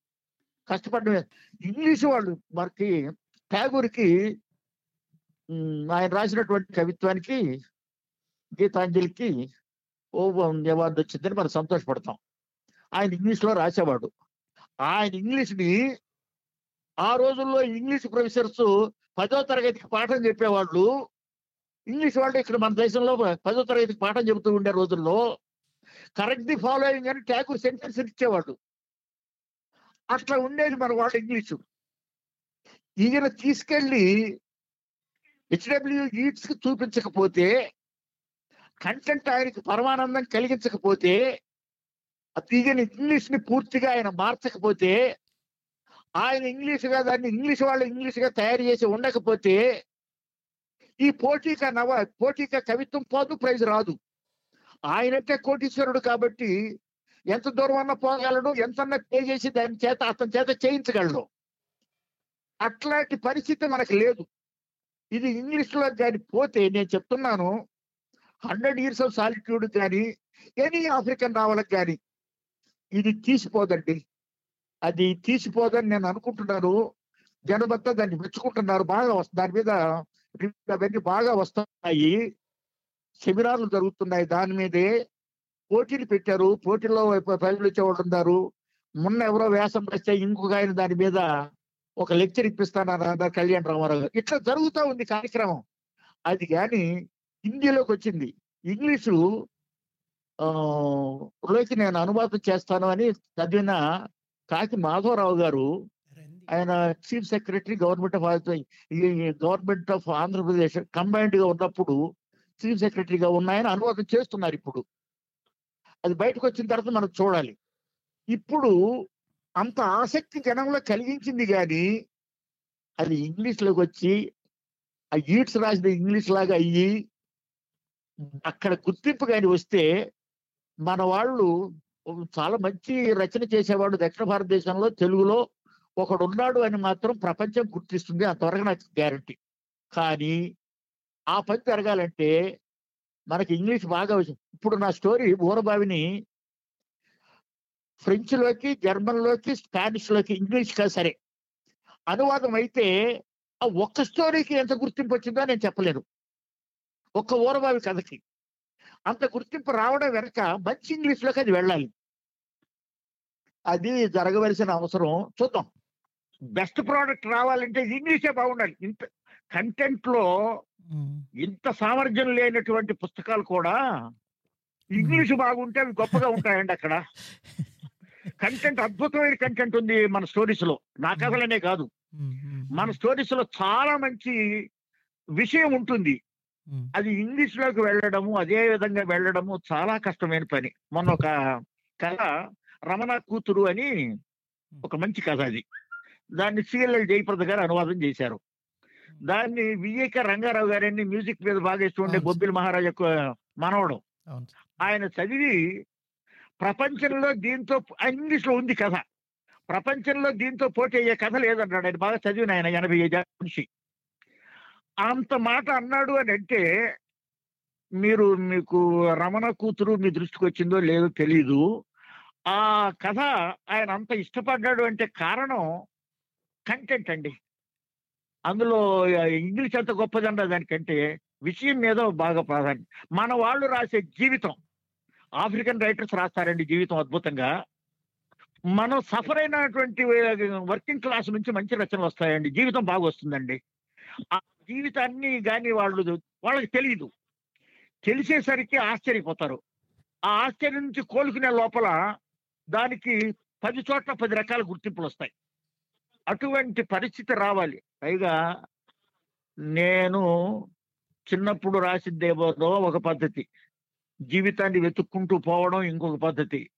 కష్టపడడం ఇంగ్లీష్ వాళ్ళు మనకి ట్యాగూర్కి ఆయన రాసినటువంటి కవిత్వానికి గీతాంజలికి ఓ అవార్డు వచ్చిందని మనం సంతోషపడతాం. ఆయన ఇంగ్లీష్లో రాసేవాడు. ఆయన ఇంగ్లీష్ని ఆ రోజుల్లో ఇంగ్లీష్ ప్రొఫెసర్స్ పదో తరగతికి పాఠం చెప్పేవాళ్ళు. ఇంగ్లీష్ వాళ్ళు ఇక్కడ మన దేశంలో పదో తరగతికి పాఠం చెబుతూ ఉండే రోజుల్లో కరెక్ట్ ది ఫాలోయింగ్ అని ట్యాగూర్ సెంటెన్స్ ఇచ్చేవాడు అట్లా ఉండేది మన వాళ్ళ ఇంగ్లీషు. ఈయన తీసుకెళ్ళి హెచ్డబ్ల్యూ ఈట్స్కి చూపించకపోతే కంటెంట్ ఆయనకి పరమానందం కలిగించకపోతే అది ఈయన ఇంగ్లీష్ని పూర్తిగా ఆయన మార్చకపోతే ఆయన ఇంగ్లీష్గా దాన్ని ఇంగ్లీష్ వాళ్ళు ఇంగ్లీష్గా తయారు చేసి ఉండకపోతే ఈ పోటీక నవ పోటీక కవిత్వం పోదు ప్రైజ్ రాదు. ఆయనంటే కోటీశ్వరుడు కాబట్టి ఎంత దూరం అన్న పోగలడు ఎంతన్నా పే చేసి దాని చేత అతని చేత చేయించగలడు అట్లాంటి పరిస్థితి మనకు లేదు. ఇది ఇంగ్లీష్లో కానీ పోతే నేను చెప్తున్నాను. హండ్రెడ్ ఇయర్స్ ఆఫ్ సాలిట్యూడ్ కానీ ఎనీ ఆఫ్రికన్ నావలకు కానీ ఇది తీసిపోదండి. అది తీసిపోదని నేను అనుకుంటున్నాను. జనమంతా దాన్ని మెచ్చుకుంటున్నారు. బాగా వస్తుంది దాని మీద అవన్నీ బాగా వస్తున్నాయి. సెమినార్లు జరుగుతున్నాయి. దాని మీదే పోటీలు పెట్టారు. పోటీల్లో ప్రజలు వచ్చేవాళ్ళు ఉన్నారు. మొన్న ఎవరో వేసం వేస్తే ఇంకొక ఆయన దాని మీద ఒక లెక్చర్ ఇప్పిస్తానన్నారు కళ్యాణ్ రామారావు గారు. ఇట్లా జరుగుతూ ఉంది కార్యక్రమం. అది కానీ హిందీలోకి వచ్చింది. ఇంగ్లీషు ఆ, లోకి నేను అనువాదం చేస్తాను అని చదివిన కాకి మాధవరావు గారు ఆయన chief secretary government of government of Andhra Pradesh కంబైన్డ్గా ఉన్నప్పుడు చీఫ్ సెక్రటరీగా ఉన్నాయని అనువాదం చేస్తున్నారు ఇప్పుడు. అది బయటకు వచ్చిన తర్వాత మనం చూడాలి. ఇప్పుడు అంత ఆసక్తి జనంలో కలిగించింది కానీ అది ఇంగ్లీష్లోకి వచ్చి ఆ ఈట్స్ రాసిన ఇంగ్లీష్ లాగా అయ్యి అక్కడ గుర్తింపు కానీ వస్తే మన వాళ్ళు చాలా మంచి రచన చేసేవాడు దక్షిణ భారతదేశంలో తెలుగులో ఒకడు ఉన్నాడు అని మాత్రం ప్రపంచం గుర్తిస్తుంది. అంతవరకు నాకు గ్యారంటీ. కానీ ఆ పని జరగాలంటే మనకి ఇంగ్లీష్ బాగా అవసరం ఇప్పుడు నా స్టోరీ ఊరబావిని ఫ్రెంచ్లోకి జర్మన్లోకి స్పానిష్లోకి ఇంగ్లీష్ కా సరే. అనువాదం అయితే ఆ ఒక్క స్టోరీకి ఎంత గుర్తింపు వచ్చిందో నేను చెప్పలేను ఒక్క ఊరబావి కథకి. అంత గుర్తింపు రావడం వెనక మంచి ఇంగ్లీష్లోకి అది వెళ్ళాలి. అది జరగవలసిన అవసరం చూద్దాం. బెస్ట్ ప్రోడక్ట్ రావాలంటే ఇంగ్లీషే బాగుండాలి. ఇంత కంటెంట్లో ఇంత సామర్థ్యం లేనటువంటి పుస్తకాలు కూడా ఇంగ్లీష్ బాగుంటే అవి గొప్పగా ఉంటాయండి అక్కడ. కంటెంట్ అద్భుతమైన కంటెంట్ ఉంది మన స్టోరీస్లో. నా కథలనే కాదు. మన స్టోరీస్లో చాలా మంచి విషయం ఉంటుంది. అది ఇంగ్లీష్లోకి వెళ్ళడము అదే విధంగా వెళ్ళడము చాలా కష్టమైన పని. మొన్న ఒక కథ రమణ కూతురు అని ఒక మంచి కథ అది. దాన్ని సిఎల్ఎల్ జయప్రద గారు అనువాదం చేశారు. దాన్ని వివేక రంగారావు గారిని మ్యూజిక్ మీద బాగా అవును. బొబ్బిలి మహారాజ్ యొక్క మనవడు. ఆయన చదివి ప్రపంచంలో దీంతో ఇంగ్లీష్లో ఉంది కథ. ప్రపంచంలో దీంతో పోటీ అయ్యే కథ లేదన్నాడు. ఆయన బాగా చదివిన ఆయన ఎనభై ఐదు మనిషి. అంత మాట అన్నాడు అని అంటే మీరు మీకు రమణ కూతురు మీ దృష్టికి వచ్చిందో లేదో తెలీదు. ఆ కథ ఆయన అంత ఇష్టపడ్డాడు అంటే కారణం కంటెంట్ అండి. అందులో ఇంగ్లీష్ ఎంత గొప్పదన్న దానికంటే విషయం మీద బాగా ప్రాధాన్యం. మన వాళ్ళు రాసే జీవితం. ఆఫ్రికన్ రైటర్స్ రాస్తారండి జీవితం అద్భుతంగా. మనం సఫర్ అయినటువంటి వర్కింగ్ క్లాస్ నుంచి మంచి రచనలు వస్తాయండి. జీవితం బాగా వస్తుందండి ఆ జీవితాన్ని కానీ వాళ్ళు వాళ్ళకి తెలియదు తెలిసేసరికి ఆశ్చర్యపోతారు. ఆ ఆశ్చర్యం నుంచి కోలుకునే లోపల దానికి పది చోట్ల పది రకాల గుర్తింపులు వస్తాయి. అటువంటి పరిస్థితి రావాలి. పైగా నేను చిన్నప్పుడు రాసిద్దేమో ఒక పద్ధతి. జీవితాన్ని వెతుక్కుంటూ పోవడం ఇంకొక పద్ధతి.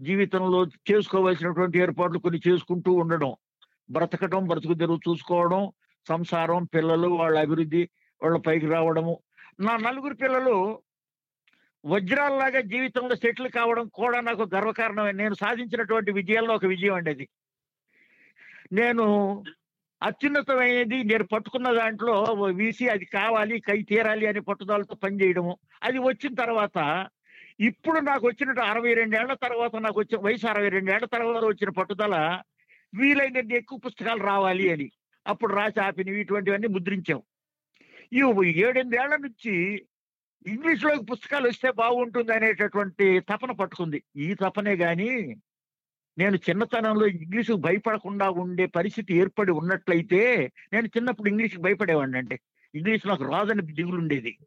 జీవితంలో చేసుకోవాల్సినటువంటి ఏర్పాట్లు కొన్ని చేసుకుంటూ ఉండడం. బ్రతకడం బ్రతుకు తెరువు చూసుకోవడం సంసారం పిల్లలు వాళ్ళ అభివృద్ధి వాళ్ళ పైకి రావడము. నా నలుగురు పిల్లలు వజ్రాల్లాగా జీవితంలో సెటిల్ కావడం కూడా నాకు గర్వకారణమే. నేను సాధించినటువంటి విజయాల్లో ఒక విజయం అండి అది. నేను అత్యున్నతమైనది నేను పట్టుకున్న దాంట్లో వీసి అది కావాలి కై తీరాలి అని పట్టుదలతో పనిచేయడము అది వచ్చిన తర్వాత ఇప్పుడు నాకు వచ్చినట్టు అరవై రెండేళ్ళ తర్వాత నాకు వచ్చిన వయసు అరవై రెండేళ్ళ తర్వాత వచ్చిన పట్టుదల వీలైనది ఎక్కువ పుస్తకాలు రావాలి అని. అప్పుడు రాసి ఆపినవి ఇటువంటివన్నీ ముద్రించాం. ఈ ఏడెనిమిదేళ్ళ నుంచి ఇంగ్లీష్లోకి పుస్తకాలు వస్తే బాగుంటుంది అనేటటువంటి తపన పట్టుకుంది. ఈ తపనే కానీ నేను చిన్నతనంలో ఇంగ్లీషు భయపడకుండా ఉండే పరిస్థితి ఏర్పడి ఉన్నట్లయితే నేను చిన్నప్పుడు ఇంగ్లీష్ భయపడేవాడిని అంటే. ఇంగ్లీష్ నాకు రాదని దిగులు ఉండేది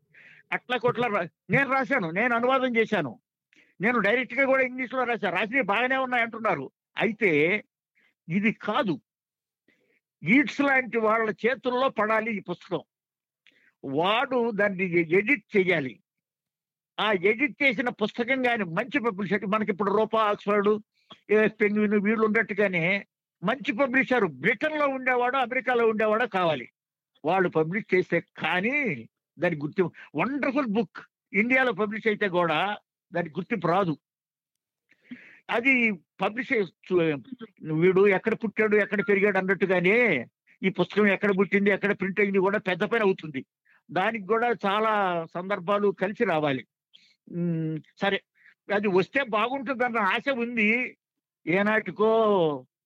అట్లా కొట్లా రా- నేను రాశాను నేను అనువాదం చేశాను. నేను డైరెక్ట్గా కూడా ఇంగ్లీష్లో రాశాను రాసినవి బాగానే ఉన్నాయి అంటున్నారు. అయితే ఇది కాదు. ఈడ్స్ లాంటి వాళ్ళ చేతుల్లో పడాలి ఈ పుస్తకం. వాడు దాన్ని ఎడిట్ చేయాలి. ఆ ఎడిట్ చేసిన పుస్తకం కానీ మంచి పబ్లిసిటీ మనకి ఇప్పుడు రూపా ఆక్స్ఫర్డ్ పెంగ్విన్ వీళ్ళు ఉన్నట్టుగానే మంచి పబ్లిషర్. బ్రిటన్లో ఉండేవాడు అమెరికాలో ఉండేవాడు కావాలి. వాళ్ళు పబ్లిష్ చేస్తే కానీ దాని గుర్తింపు వండర్ఫుల్ బుక్. ఇండియాలో పబ్లిష్ అయితే కూడా దాని గుర్తింపు రాదు. అది పబ్లిష్ వీడు ఎక్కడ పుట్టాడు ఎక్కడ పెరిగాడు అన్నట్టుగానే ఈ పుస్తకం ఎక్కడ పుట్టింది ఎక్కడ ప్రింట్ అయింది కూడా పెద్ద పైన అవుతుంది. దానికి కూడా చాలా సందర్భాలు కలిసి రావాలి. సరే. అది వస్తే బాగుంటుందన్న ఆశ ఉంది. ఏనాటికో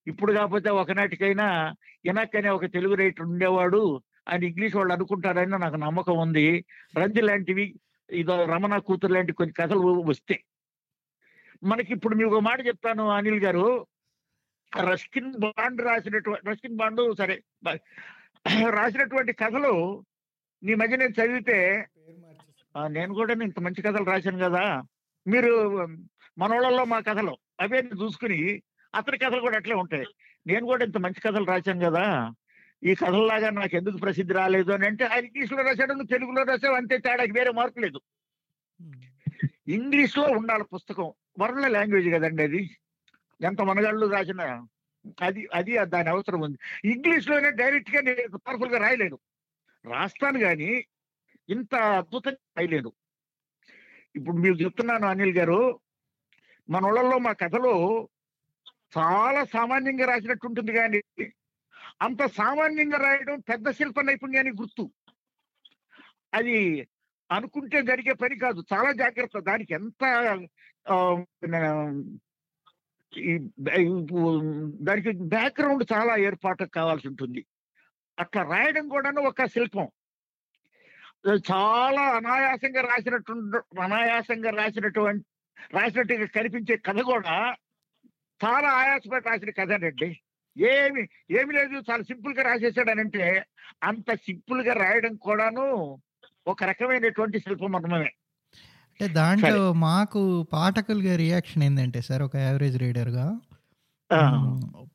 ఇప్పుడు కాకపోతే ఒకనాటికైనా ఇనక్ అనే ఒక తెలుగు రైటర్ ఉండేవాడు. ఆయన ఇంగ్లీష్ వాళ్ళు అనుకుంటారని నాకు నమ్మకం ఉంది. రంజు లాంటివి ఇదో రమణ కూతురు లాంటి కొన్ని కథలు వస్తే. మనకి ఇప్పుడు మీకు ఒక మాట చెప్తాను అనిల్ గారు. రస్కిన్ బాండ్ రాసినటువంటి రస్కిన్ బాండ్ సరే రాసినటువంటి కథలు నీ మధ్య నేను చదివితే నేను కూడా ఇంత మంచి కథలు రాశాను కదా. మీరు మనోళ్ళలో మా కథలు. అవే చూసుకుని అతని కథలు కూడా అట్లే ఉంటాయి. నేను కూడా ఇంత మంచి కథలు రాశాను కదా ఈ కథల్లాగా నాకు ఎందుకు ప్రసిద్ధి రాలేదు అని అంటే ఆయన ఇంగ్లీష్లో రాశాడు నువ్వు తెలుగులో రాశావు అంతే తేడాకి వేరే మార్పు లేదు. ఇంగ్లీష్లో ఉండాలి పుస్తకం వరల్డ్ లాంగ్వేజ్ కదండి అది. ఎంత మనగాళ్ళు రాసిన అది అది దాని అవసరం ఉంది. ఇంగ్లీష్లోనే డైరెక్ట్గా నేను పవర్ఫుల్గా రాయలేను. రాస్తాను కానీ ఇంత అద్భుతంగా రాయలేను. ఇప్పుడు మీరు చెప్తున్నాను అనిల్ గారు మన ఊళ్ళల్లో మా కథలో చాలా సామాన్యంగా రాసినట్టు ఉంటుంది కానీ అంత సామాన్యంగా రాయడం పెద్ద శిల్ప నైపుణ్యానికి గుర్తు. అది అనుకుంటే జరిగే పని కాదు. చాలా జాగ్రత్త. దానికి ఎంత ఆ, ఈ దానికి బ్యాక్గ్రౌండ్ చాలా ఏర్పాటు కావాల్సి ఉంటుంది. అట్లా రాయడం కూడాను ఒక శిల్పం. చాలా అనాయాసంగా రాసినట్టు అనాయాసంగా రాసినటువంటి రాసినట్టుగా కనిపించే కథ కూడా చాలా ఆయాసపడి రాసిన కథనండి ఏమి ఏమి లేదు చాలా సింపుల్గా రాసేసాడనంటే అంత సింపుల్గా రాయడం కూడాను ఒక రకమైనటువంటి శిల్పమర్మమే అంటే దాంట్లో మాకు పాఠకులుగా రియాక్షన్ ఏంటంటే సార్ ఒక యావరేజ్ రీడర్గా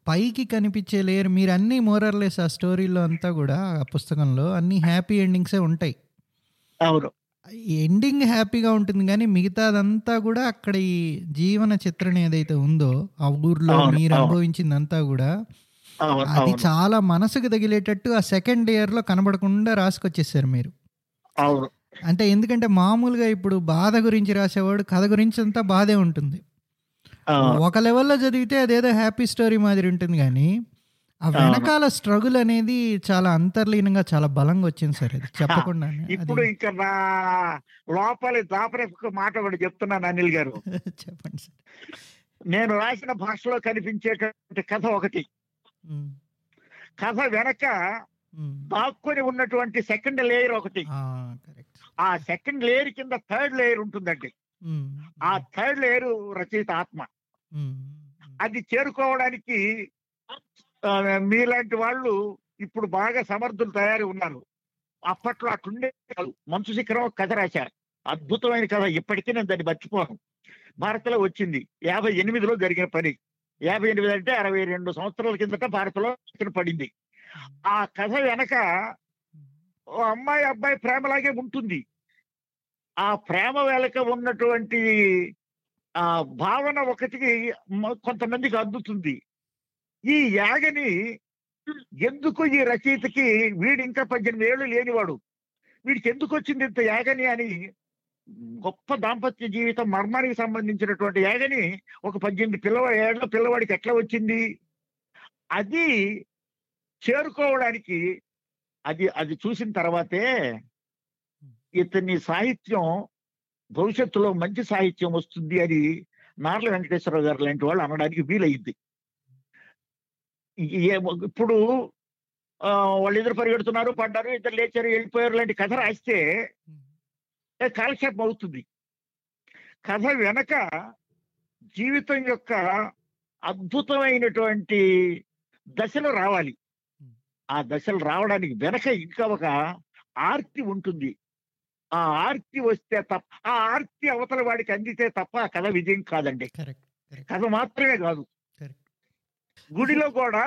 పైకి కనిపించే లేయర్ మీరు అన్ని మోరర్లెస్ ఆ స్టోరీలో అంతా కూడా ఆ పుస్తకంలో అన్ని హ్యాపీ ఎండింగ్సే ఉంటాయి. అవును. ఎండింగ్ హ్యాపీగా ఉంటుంది కానీ మిగతాదంతా కూడా అక్కడ ఈ జీవన చిత్రణ ఏదైతే ఉందో ఆ ఊర్లో మీరు. అనుభవించిందంతా కూడా అది చాలా మనసుకు తగిలేటట్టు ఆ సెకండ్ ఇయర్లో కనబడకుండా రాసుకొచ్చేసారు మీరు. అంటే ఎందుకంటే మామూలుగా ఇప్పుడు బాధ గురించి రాసేవాడు కథ గురించి అంతా బాధే ఉంటుంది. ఒక లెవెల్లో చదివితే అదేదో హ్యాపీ స్టోరీ మాదిరి ఉంటుంది కానీ ఆ వెనకాల స్ట్రగుల్ అనేది చాలా అంతర్లీనంగా చాలా బలంగా వచ్చింది సార్ అది చెప్పకుండా ఇప్పుడు ఇంకా నా లోపలి దాపరేపు మాట ఒకటి చెప్తున్నాను అనిల్ గారు. చెప్పండి సార్. నేను రాసిన భాషలో కనిపించేటటువంటి కథ ఒకటి. కథ వెనక. దాక్కుని ఉన్నటువంటి సెకండ్ లేయర్ ఒకటి. ఆ, సెకండ్ లేయర్ కింద థర్డ్ లేయర్ ఉంటుందండి. ఆ థర్డ్ లేయర్ రచయిత ఆత్మ. అది చేరుకోవడానికి మీలాంటి వాళ్ళు ఇప్పుడు బాగా సమర్థులు తయారు ఉన్నారు. అప్పట్లో అట్లుండే కాదు. మంచు శిఖరం కథ రాశారు. అద్భుతమైన కథ. ఇప్పటికీ నేను దాన్ని మర్చిపోను. భారత్లో వచ్చింది. యాభై ఎనిమిదిలో జరిగిన పని. యాభై ఎనిమిది అంటే అరవై రెండు సంవత్సరాల కిందట భారత్లో పడింది. ఆ కథ వెనక ఓ అమ్మాయి అబ్బాయి ప్రేమలాగే ఉంటుంది. ఆ ప్రేమ వెనక ఉన్నటువంటి ఆ భావన ఒకటికి కొంతమందికి అందుతుంది. ఈ యాగని ఎందుకు ఈ రచయితకి వీడు ఇంకా పద్దెనిమిది ఏళ్ళు లేనివాడు? వీడికి ఎందుకు వచ్చింది ఇంత యాగని అని గొప్ప దాంపత్య జీవితం మర్మానికి సంబంధించినటువంటి యాగని ఒక పద్దెనిమిది పిల్లవ ఏళ్ళ పిల్లవాడికి ఎట్లా వచ్చింది? అది చేరుకోవడానికి అది అది చూసిన తర్వాతే ఇతని సాహిత్యం భవిష్యత్తులో మంచి సాహిత్యం వస్తుంది అని నార్ల వెంకటేశ్వరరావు గారు లాంటి వాళ్ళు అనడానికి వీలయ్యింది ఇప్పుడు ఆ, వాళ్ళు ఎదురు పరిగెడుతున్నారు పడ్డారు ఇద్దరు లేచారు వెళ్ళిపోయారు లాంటి కథ రాస్తే కాలక్షేపం అవుతుంది. కథ వెనక జీవితం యొక్క అద్భుతమైనటువంటి దశలు రావాలి. ఆ దశలు రావడానికి వెనక ఇంకా ఒక ఆర్తి ఉంటుంది. ఆ ఆర్తి వస్తే తప్ప ఆ ఆర్తి అవతల వాడికి అందితే తప్ప ఆ కథ విజయం కాదండి. కథ మాత్రమే కాదు. గుడిలో కూడా.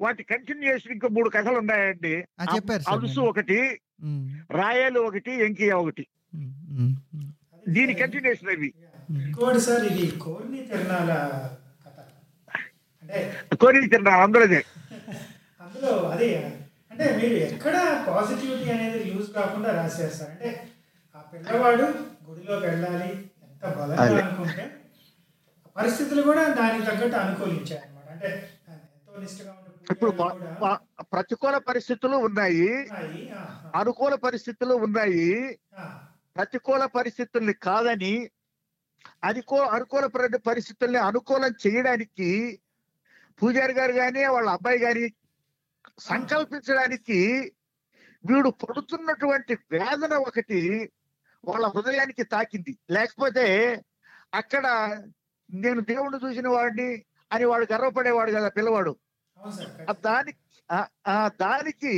వాటి కంటిన్యూషన్ ఇంకా మూడు కథలు ఉన్నాయండి అలుసు. ఒకటి. రాయలు ఒకటి ఎంకియా ఒకటి. దీని కంటిన్యూషన్ అవి ఇంకోటి సార్ ఇది కోర్ని తిరణాల కథ అంటే కోరి తిన్నారు అందరదే అందులో అదే అంటే మీరు ఎక్కడ పాజిటివిటీ అనేది లూజ్ కాకుండా రాశారు సార్ అంటే ఆ పిల్లవాడు గుడిలోకి వెళ్ళాలి ఎంత బలంగా. అనుకుంటే పరిస్థితులు కూడా దానికి తగ్గట్టు అనుకూలించాయి అనమాట అంటే ఎంతో ఇప్పుడు ప్రతికూల పరిస్థితులు ఉన్నాయి. అనుకూల పరిస్థితులు ఉన్నాయి. ప్రతికూల పరిస్థితుల్ని కాదని అనుకూ అనుకూల పరి- పరిస్థితుల్ని అనుకూలం చేయడానికి పూజారి గారు కానీ వాళ్ళ అబ్బాయి గాని సంకల్పించడానికి వీడు పడుతున్నటువంటి వేదన ఒకటి వాళ్ళ హృదయానికి తాకింది. లేకపోతే అక్కడ నేను దేవుణ్ణి చూసిన వాడిని అని వాడు గర్వపడేవాడు కదా పిల్లవాడు. దానికి దానికి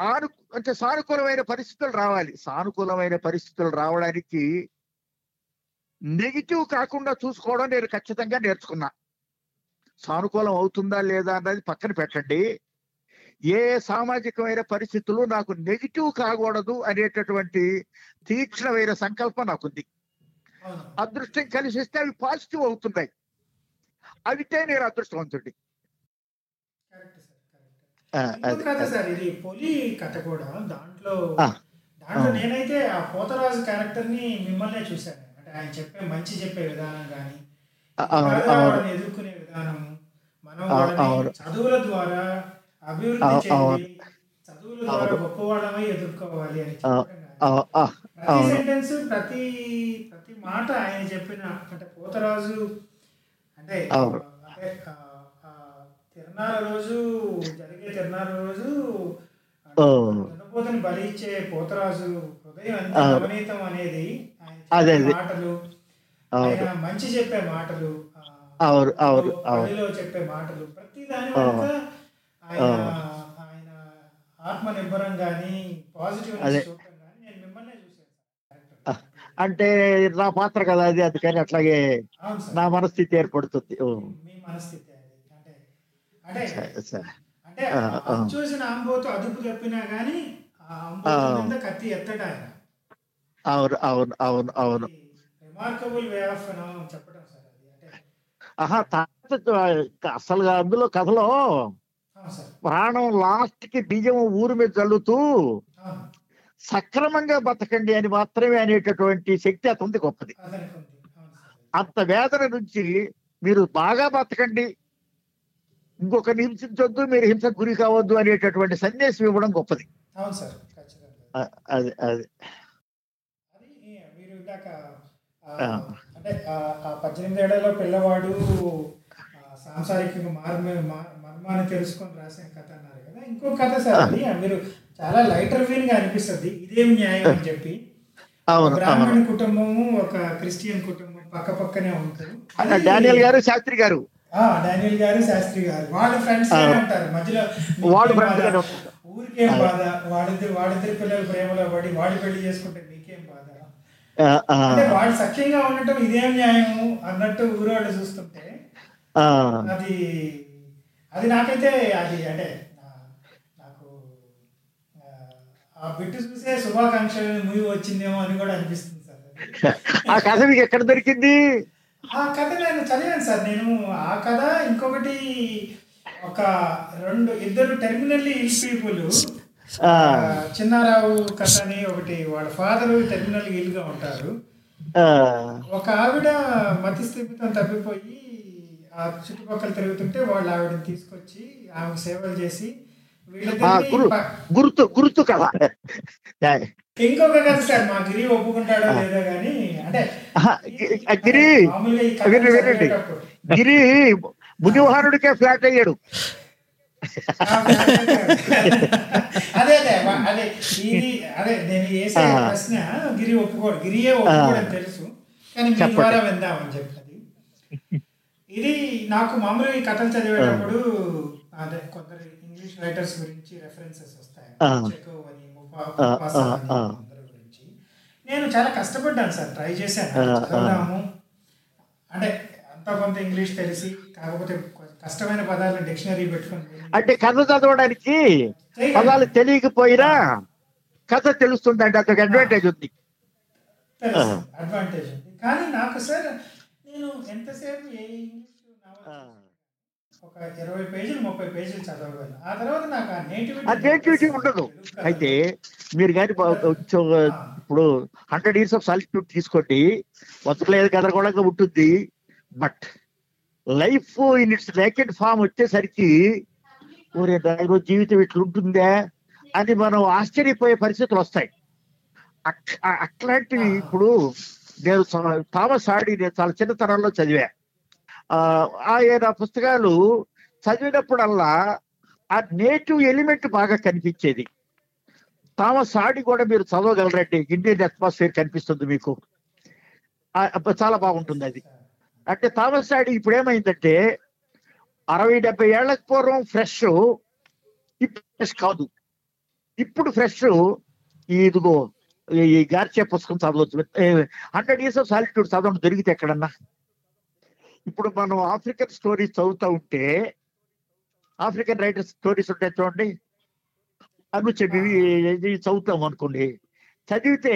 ఆను అంటే సానుకూలమైన పరిస్థితులు రావాలి. సానుకూలమైన పరిస్థితులు రావడానికి నెగిటివ్ కాకుండా చూసుకోవడం నేను ఖచ్చితంగా నేర్చుకున్నా. సానుకూలం అవుతుందా లేదా అన్నది పక్కన పెట్టండి. ఏ సామాజికమైన పరిస్థితులు నాకు నెగిటివ్ కాకూడదు అనేటటువంటి తీక్షణమైన సంకల్పం నాకుంది. అదృష్టం కలిసి వస్తే అవి పాజిటివ్ అవుతున్నాయి. అవితే నేను అదృష్టవంతుడి కథ సార్ ఇది పొలి కథ కూడా దాంట్లో. దాంట్లో. నేనైతే ఆ పోతరాజు క్యారెక్టర్ని మిమ్మల్నే చూశాను అంటే ఆయన చెప్పే మంచి చెప్పే విధానం కానీ ఎదుర్కొనే విధానం మనం. చదువుల ద్వారా అభివృద్ధి అవును. చదువుల ద్వారా అవును. గొప్పవాళ్ళమై ఎదుర్కోవాలి అని ప్రతి. సెంటెన్స్ ప్రతి ప్రతి మాట ఆయన చెప్పిన అంటే పోతరాజు అంటే తిరునాళ్ళ రోజు జరిగే తిరునాళ్ళ రోజు ఓ. దున్నపోతుని బలి ఇచ్చే పోతరాజు హృదయం అనేది అదే. మాటలు మంచి చెప్పే మాటలు అవును, అవును, అవును. బడిలో చెప్పే మాటలు ప్రతి దాని ఆయన ఆత్మ నిబ్బరం కానీ పాజిటివ్ అదే. చూడటం కానీ నేను మిమ్మల్నే చూశాను ఆ, అంటే నా పాత్ర కదా అది అందుకని అట్లాగే నా మనస్థితి ఏర్పడుతుంది. అవును అవును అవును అవును. ఆహా తర్వాత అందులో కథలో ప్రాణం లాస్ట్కి బియ్యం ఊరు మీద చల్లుతూ సక్రమంగా బతకండి అని మాత్రమే అనేటటువంటి శక్తి అతనికి గొప్పది. అంత వేదన నుంచి మీరు బాగా బతకండి. ఇంకొక హింసించొద్దు మీరు హింసకు గురి కావద్దు అనేటటువంటి సందేశం ఇవ్వడం గొప్పది. అది అది. మీరు ఇందాక. అంటే పద్దెనిమిది ఏళ్ళలో పిల్లవాడు ఆ, సాంసారిక మార్మ మా- మర్మాన్ని తెలుసుకొని రాసిన కథ అన్నారు కదా. ఇంకో కథ సార్ మీరు చాలా లైటర్ ఫీల్గా అనిపిస్తుంది. ఇదేం న్యాయం అని చెప్పి. బ్రాహ్మణ కుటుంబము ఒక క్రిస్టియన్ కుటుంబం పక్క పక్కనే ఉంటారు డానియల్ గారు శాస్త్రి గారు. ఆ, డానియల్ గారు శాస్త్రి గారు. వాళ్ళ ఫ్రెండ్స్ ఆ. అంటారు. మధ్యలో ఉంటారు. ఊరికేం. బాధ? వాడిద్దరు వాడిద్దరు పిల్లలు ప్రేమలో పడి వాడి పెళ్ళి చేసుకుంటే మీకేం బాధ? అంటే వాడు సఖ్యంగా ఉండటం ఇదేం న్యాయము అన్నట్టు ఊరోళ్ళు చూస్తుంటే అది అది నాకైతే అది అంటే నా- నాకు ఆ, ఆ బిట్టు చూసే శుభాకాంక్షలు మూవీ వచ్చిందేమో అని కూడా అనిపిస్తుంది సార్. ఆ కథ మీకు ఎక్కడ దొరికింది? ఆ కథ నేను చదివాను సార్. నేను ఆ కథ ఇంకొకటి ఒక రెండు ఇద్దరు టెర్మినల్లీ ఇల్ పీపుల్ చిన్నారావు కథ అని ఒకటి వాళ్ళ ఫాదర్ టెర్మినల్ ఇల్గా ఉంటారు. ఒక ఆవిడ మతి స్థిమితం తప్పిపోయి ఆ చుట్టుపక్కల తిరుగుతుంటే వాళ్ళు ఆవిడని తీసుకొచ్చి ఆమెకు సేవలు చేసి గురు గుర్తు గుర్తు కథ. ఇంకొక కథ సార్ మా గిరి ఒప్పుకుంటాడో లేదో కానీ అంటే గిరి వినండి, గిరి మునివాహనుడికే ఫ్లాట్ అయ్యాడు. అదే అదే అదే ఇది అదే నేను వేసే. ప్రశ్న గిరి ఒప్పుకోడు గిరియే ఒప్పుకోడని తెలుసు కానీ మీ. ద్వారా విందామని చెప్పి ఇది నాకు మామూలుగా ఈ కథలు చదివేటప్పుడు అదే కొందరు ఇంగ్లీష్ రైటర్స్ గురించి రెఫరెన్సెస్ వస్తాయి. గురించి. నేను చాలా కష్టపడ్డాను సార్ ట్రై చేశాను. చదవదాము అంటే అంత కొంత ఇంగ్లీష్ తెలిసి కాకపోతే కష్టమైన పదాలను డిక్షనరీ పెట్టుకొని అంటే కథ చదవడానికి. పదాలు తెలియకపోయినా కథ తెలుస్తుంది అంటే అతనికి అడ్వాంటేజ్ ఉంది. అడ్వాంటేజ్ ఉంది. కానీ నాకు సార్ నేను ఎంతసేపు ఏ ఇంగ్లీష్. ఒక ఇరవై పేజీలు ముప్పై పేజీలు చదవగలను ఆ తర్వాత నాకు ఆ నేటివిటీ ఆ నేటివిటీ ఉండదు. అయితే మీరు కానీ ఇప్పుడు హండ్రెడ్ ఇయర్స్ ఆఫ్ సాలిట్యూడ్ తీసుకోండి. బతుకులేదు గదరగోళంగా ఉంటుంది. But life in its naked form వచ్చేసరికి ఊరే నాయనో జీవితం ఇట్లుంటుందా అని మనం ఆశ్చర్యపోయే పరిస్థితులు వస్తాయి. అట్లాంటివి ఇప్పుడు నేను థామస్ హార్డీ నేను చాలా చిన్నతనంలో చదివా. ఆయన పుస్తకాలు చదివినప్పుడల్లా ఆ నేటివ్ ఎలిమెంట్ బాగా కనిపించేది. థామస్ ఆడి కూడా మీరు చదవగలరండి. ఇండియన్ అట్మాస్ఫియర్ కనిపిస్తుంది మీకు. చాలా బాగుంటుంది అది. అంటే థామస్ ఆడి ఇప్పుడు ఏమైందంటే అరవై డెబ్బై ఏళ్ళకు పూర్వం ఫ్రెష్ ఇప్పుడు ఫ్రెష్ కాదు. ఇప్పుడు ఫ్రెష్ ఇదిగో ఈ- ఈ గార్చే పుస్తకం చదవచ్చు. హండ్రెడ్ ఇయర్స్ ఆఫ్ సాలిట్యూడ్ చదవడం దొరికితే ఎక్కడన్నా. ఇప్పుడు మనం ఆఫ్రికన్ స్టోరీస్ చదువుతూ ఉంటే ఆఫ్రికన్ రైటర్స్ స్టోరీస్ ఉంటాయి చూడండి. అను చెప్పి ఇది చదువుతాం అనుకోండి. చదివితే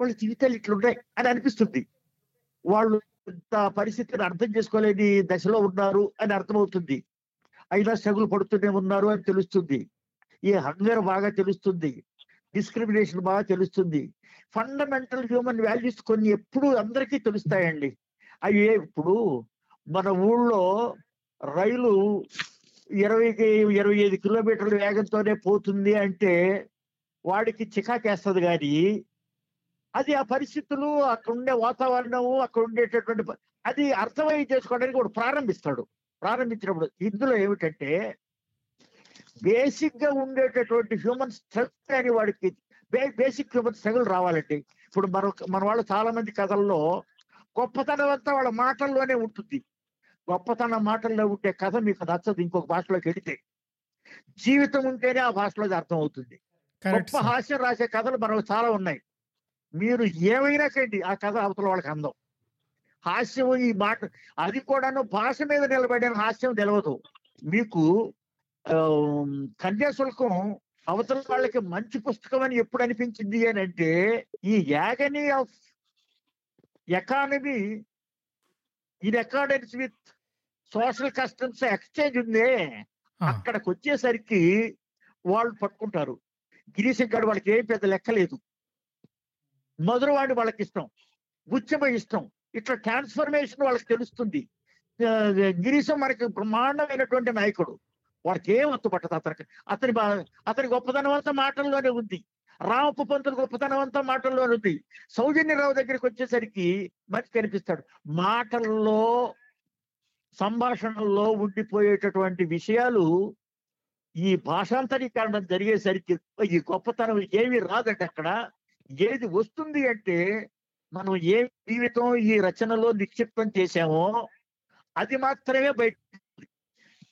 వాళ్ళ జీవితాలు ఇట్లున్నాయి అని అనిపిస్తుంది. వాళ్ళు ఇంత పరిస్థితిని అర్థం చేసుకోలేని దశలో ఉన్నారు అని అర్థమవుతుంది. అయినా స్ట్రగుల్ పడుతూనే ఉన్నారు అని తెలుస్తుంది. ఈ హంగర్ బాగా తెలుస్తుంది. డిస్క్రిమినేషన్ బాగా తెలుస్తుంది. ఫండమెంటల్ హ్యూమన్ వాల్యూస్ కొన్ని ఎప్పుడు అందరికీ తెలుస్తాయండి. అవి ఇప్పుడు మన ఊళ్ళో రైలు ఇరవైకి ఇరవై ఐదు కిలోమీటర్ల వేగంతోనే పోతుంది అంటే వాడికి చికాకేస్తుంది కానీ అది ఆ పరిస్థితులు అక్కడ ఉండే వాతావరణము అక్కడ ఉండేటటువంటి అది అర్థమై చేసుకోవడానికి వాడు ప్రారంభిస్తాడు. ప్రారంభించినప్పుడు ఇందులో ఏమిటంటే బేసిక్గా ఉండేటటువంటి హ్యూమన్ స్ట్రగుల్ అని వాడికి బేసిక్ హ్యూమన్ స్ట్రగుల్ రావాలండి. ఇప్పుడు మన మన వాళ్ళు చాలా మంది కథల్లో గొప్పతనం అంతా వాళ్ళ మాటల్లోనే ఉంటుంది. గొప్పతనం మాటల్లో ఉంటే కథ మీకు నచ్చదు ఇంకొక భాషలోకి వెళితే. జీవితం ఉంటేనే ఆ భాషలో అర్థం అవుతుంది గొప్ప హాస్యం రాసే కథలు మనకు చాలా ఉన్నాయి. మీరు ఏమైనా కండి ఆ కథ అవతల వాళ్ళకి అందం. హాస్యం ఈ మాట అది కూడాను భాష మీద నిలబడిన హాస్యం తెలియదు మీకు కన్యాశుల్కం అవతల వాళ్ళకి మంచి పుస్తకం అని ఎప్పుడు అనిపించింది అని అంటే ఈ agony of economy in accordance with social customs exchange ఉందే అక్కడికి వచ్చేసరికి వాళ్ళు పట్టుకుంటారు. గిరీశం గారు వాళ్ళకి ఏం పెద్ద లెక్క లేదు. మధురవాణి వాళ్ళకి ఇష్టం గుచ్చమ ఇష్టం ఇట్లా ట్రాన్స్ఫర్మేషన్ వాళ్ళకి తెలుస్తుంది. గిరీశం మనకి బ్రహ్మాండమైనటువంటి నాయకుడు. వాడికి ఏం ఒత్తు పట్టదు అతనికి. అతని అతని గొప్పతనం అంతా మాటల్లోనే ఉంది. రామప్ప పంతులు గొప్పతనం అంతా మాటల్లోనే ఉంది సౌజన్యరావు దగ్గరికి వచ్చేసరికి మంచి కనిపిస్తాడు. మాటల్లో సంభాషణల్లో ఉండిపోయేటటువంటి విషయాలు ఈ భాషాంతరీకరణం జరిగేసరికి ఈ గొప్పతనం ఏమి రాదండి అక్కడ. ఏది వస్తుంది అంటే మనం ఏ జీవితం ఈ రచనలో నిక్షిప్తం చేశామో అది మాత్రమే బయట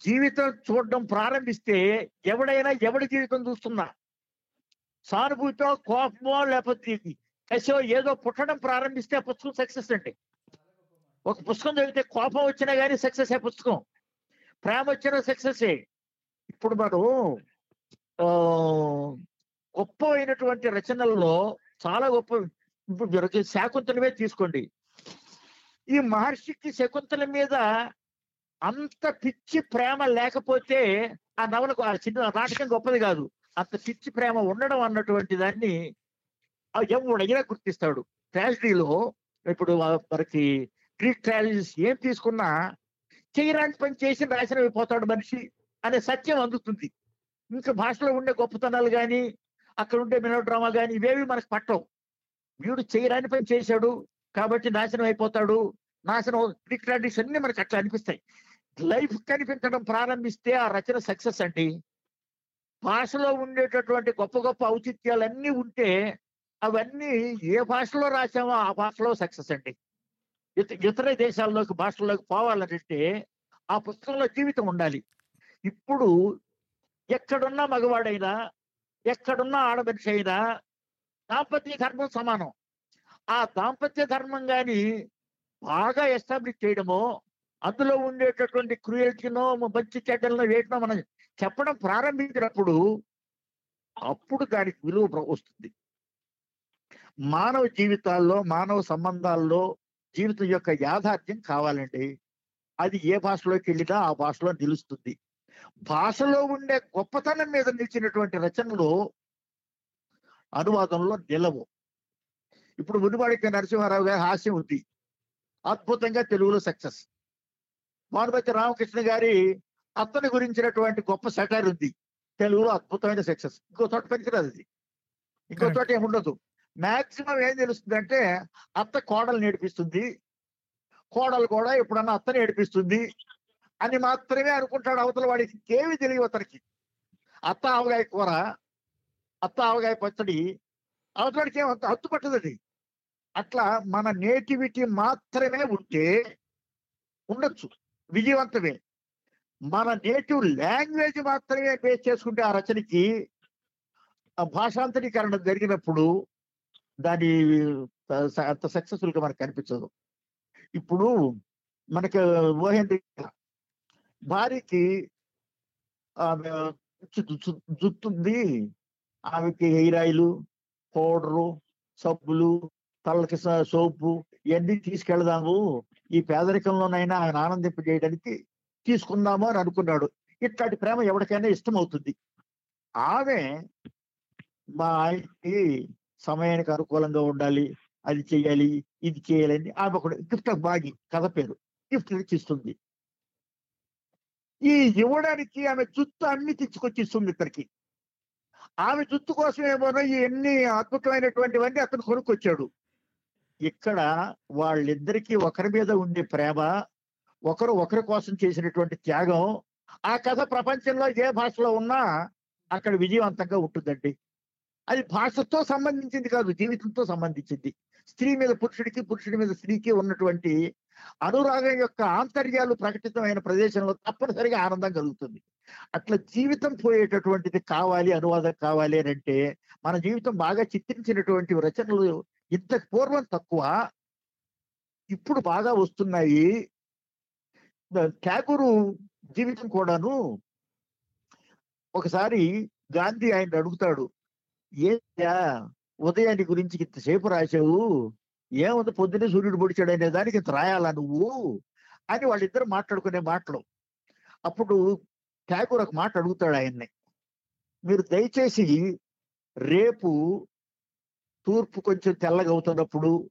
జీవితం చూడడం ప్రారంభిస్తే ఎవడైనా ఎవడి జీవితం చూస్తున్నా? సానుభూతో కోపమో లేకపోతే కసో ఏదో పుట్టడం ప్రారంభిస్తే ఆ పుస్తకం సక్సెస్ అండి. ఒక పుస్తకం చదివితే కోపం వచ్చినా కానీ సక్సెస్ ఏ పుస్తకం. ప్రేమ వచ్చినా సక్సెస్ ఇప్పుడు మనం ఆ, గొప్ప అయినటువంటి రచనల్లో చాలా గొప్ప ఇప్పుడు శాకుంతలమే తీసుకోండి. ఈ మహర్షికి శకుంతల మీద అంత పిచ్చి ప్రేమ లేకపోతే ఆ నవలకు ఆ చిన్న నాటకం గొప్పది కాదు. అంత పిచ్చి ప్రేమ ఉండడం అన్నటువంటి దాన్ని ఎవడైనా గుర్తిస్తాడు. ట్రాజడీలో ఇప్పుడు మనకి గ్రీక్ ట్రాజడీస్ ఏం తీసుకున్నా చేయరాని పని చేసి నాశనం అయిపోతాడు మనిషి అనే సత్యం అందుతుంది. ఇంకా భాషలో ఉండే గొప్పతనాలు కానీ అక్కడ ఉండే మెలోడ్రామా కానీ ఇవేవి మనకు పట్టవు. వీడు చేయరాని పని చేశాడు కాబట్టి నాశనం అయిపోతాడు. నాశనం గ్రీక్ ట్రాజడీస్ అన్ని మనకు అట్లా అనిపిస్తాయి. లైఫ్ కనిపించడం ప్రారంభిస్తే ఆ రచన సక్సెస్ అండి. భాషలో ఉండేటటువంటి గొప్ప గొప్ప ఔచిత్యాలన్నీ ఉంటే అవన్నీ ఏ భాషలో రాసామో ఆ భాషలో సక్సెస్ అండి. ఇత- ఇతర దేశాల్లోకి భాషల్లోకి పోవాలంటే ఆ పుస్తకంలో జీవితం ఉండాలి. ఇప్పుడు ఎక్కడున్నా మగవాడైనా ఎక్కడున్నా ఆడమనిషి అయినా దాంపత్య ధర్మం సమానం. ఆ దాంపత్య ధర్మం కానీ బాగా ఎస్టాబ్లిష్ చేయడమో అందులో ఉండేటటువంటి క్రూయల్టీనో మంచి చెడ్డలను వేయటమో మనం చెప్పడం ప్రారంభించినప్పుడు అప్పుడు దానికి విలువ వస్తుంది. మానవ జీవితాల్లో మానవ సంబంధాల్లో జీవితం యొక్క యాథార్థ్యం కావాలండి అది ఏ భాషలోకి వెళ్ళినా ఆ భాషలో నిలుస్తుంది. భాషలో ఉండే గొప్పతనం మీద నిలిచినటువంటి రచనలు అనువాదంలో నిలవు. ఇప్పుడు మునివాడికి నరసింహారావు గారి హాస్యం ఉంది. అద్భుతంగా తెలుగులో సక్సెస్. భానుమతి రామకృష్ణ గారి అతని గురించినటువంటి గొప్ప సెటైర్ ఉంది. తెలుగులో అద్భుతమైన సక్సెస్ ఇంకో చోట పనికిరాదు అది ఇంకో. చోట ఏముండదు. మాక్సిమం ఏం తెలుస్తుంది అంటే అత్త కోడలు నేర్పిస్తుంది కోడలు కూడా ఎప్పుడన్నా అత్తని ఏడిపిస్తుంది అని మాత్రమే అనుకుంటాడు అవతల వాడికి ఏమి తెలియదు అతనికి. అత్త ఆవగాయ కూర అత్త ఆవగాయ పచ్చడి అవతలవాడికి ఏమంత హత్తు పట్టదండి అట్లా మన నేటివిటీ మాత్రమే ఉంటే ఉండొచ్చు. విజయవంతమే. మన నేటివ్ లాంగ్వేజ్ మాత్రమే బేస్ చేసుకుంటే ఆ రచనకి ఆ భాషాంతరీకరణ జరిగినప్పుడు దాని అంత సక్సెస్ఫుల్గా మనకు కనిపించదు. ఇప్పుడు మనకి ఊహేంద్ర భార్యకి ఆమె జుత్తుంది. ఆమెకి హెయిర్ ఆయిల్ పౌడరు సబ్బులు తలకి సోపు ఇవన్నీ తీసుకెళ్దాము. ఈ పేదరికంలోనైనా ఆయన ఆనందింపజేయడానికి తీసుకుందాము అని అనుకున్నాడు. ఇట్లాంటి ప్రేమ ఎవరికైనా ఇష్టం అవుతుంది. ఆమె మా ఆయనకి సమయానికి అనుకూలంగా ఉండాలి అది చేయాలి ఇది చేయాలని ఆమె ఒక గిఫ్ట్ బాగి కథ పేరు గిఫ్ట్ ఇస్తుంది. ఈ ఇవ్వడానికి ఆమె జుత్తు అన్ని తెచ్చుకొచ్చి ఇస్తుంది ఇద్దరికి ఆమె జుత్తు కోసం ఏమోనో ఈ ఎన్ని అద్భుతమైనటువంటివన్నీ అతను కొనుక్కొచ్చాడు. ఇక్కడ వాళ్ళిద్దరికీ ఒకరి మీద ఉండే ప్రేమ ఒకరు ఒకరి కోసం చేసినటువంటి త్యాగం ఆ కథ ప్రపంచంలో ఏ భాషలో ఉన్నా అక్కడ విజయవంతంగా ఉంటుందండి. అది భాషతో సంబంధించింది కాదు జీవితంతో సంబంధించింది. స్త్రీ మీద పురుషుడికి పురుషుడి మీద స్త్రీకి ఉన్నటువంటి అనురాగం యొక్క ఆంతర్యాలు ప్రకటితమైన ప్రదేశంలో తప్పనిసరిగా ఆనందం కలుగుతుంది. అట్లా జీవితం పోయేటటువంటిది కావాలి అనువాదం కావాలి అని అంటే మన జీవితం బాగా చిత్రించినటువంటి రచనలు ఇంతకు పూర్వం తక్కువ ఇప్పుడు బాగా వస్తున్నాయి. ఠాగూరు జీవితం కూడాను ఒకసారి గాంధీ ఆయన అడుగుతాడు ఏంటా ఉదయాన్ని గురించి ఇంతసేపు రాశావు? ఏముంది పొద్దునే సూర్యుడు పొడిచాడు అనే దానికి ఇంత రాయాలా నువ్వు? అని వాళ్ళిద్దరు మాట్లాడుకునే మాటలు. అప్పుడు ఠాగూర్ ఒక మాట అడుగుతాడు ఆయన్ని మీరు దయచేసి రేపు తూర్పు కొంచెం తెల్లగా అవుతున్నప్పుడు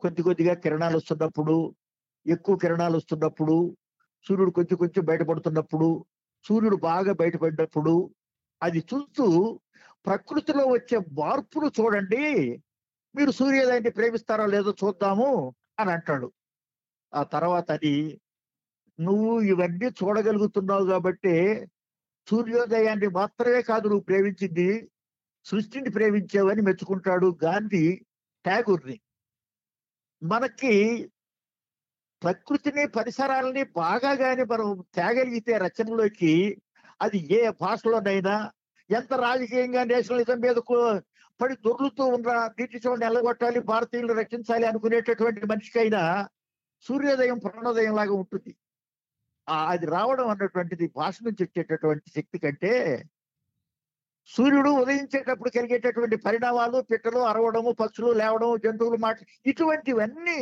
కొద్ది కొద్దిగా కిరణాలు వస్తున్నప్పుడు ఎక్కువ కిరణాలు వస్తున్నప్పుడు సూర్యుడు కొంచెం కొంచెం బయటపడుతున్నప్పుడు సూర్యుడు బాగా బయటపడినప్పుడు అది చూస్తూ ప్రకృతిలో వచ్చే మార్పులు చూడండి. మీరు సూర్యోదయాన్ని ప్రేమిస్తారో లేదో చూద్దాము అని అంటాడు. ఆ తర్వాత అది నువ్వు ఇవన్నీ చూడగలుగుతున్నావు కాబట్టి సూర్యోదయాన్ని మాత్రమే కాదు నువ్వు ప్రేమించింది సృష్టిని ప్రేమించావని మెచ్చుకుంటాడు గాంధీ ట్యాగూర్ని మనకి ప్రకృతిని పరిసరాలని బాగా కానీ మనం తేగలిగితే రచనలోకి అది ఏ భాషలోనైనా ఎంత రాజకీయంగా నేషనలిజం మీద పడి దొర్లుతూ ఉన్న బ్రిటిష్ వాళ్ళని ఎల్లగొట్టాలి భారతీయులు రక్షించాలి అనుకునేటటువంటి మనిషికైనా సూర్యోదయం ప్రాణోదయం లాగా ఉంటుంది. ఆ అది రావడం అన్నటువంటిది భాష నుంచి వచ్చేటటువంటి శక్తి కంటే సూర్యుడు ఉదయించేటప్పుడు కలిగేటటువంటి పరిణామాలు పిట్టలు అరవడము పక్షులు లేవడం జంతువులు మాట ఇటువంటివన్నీ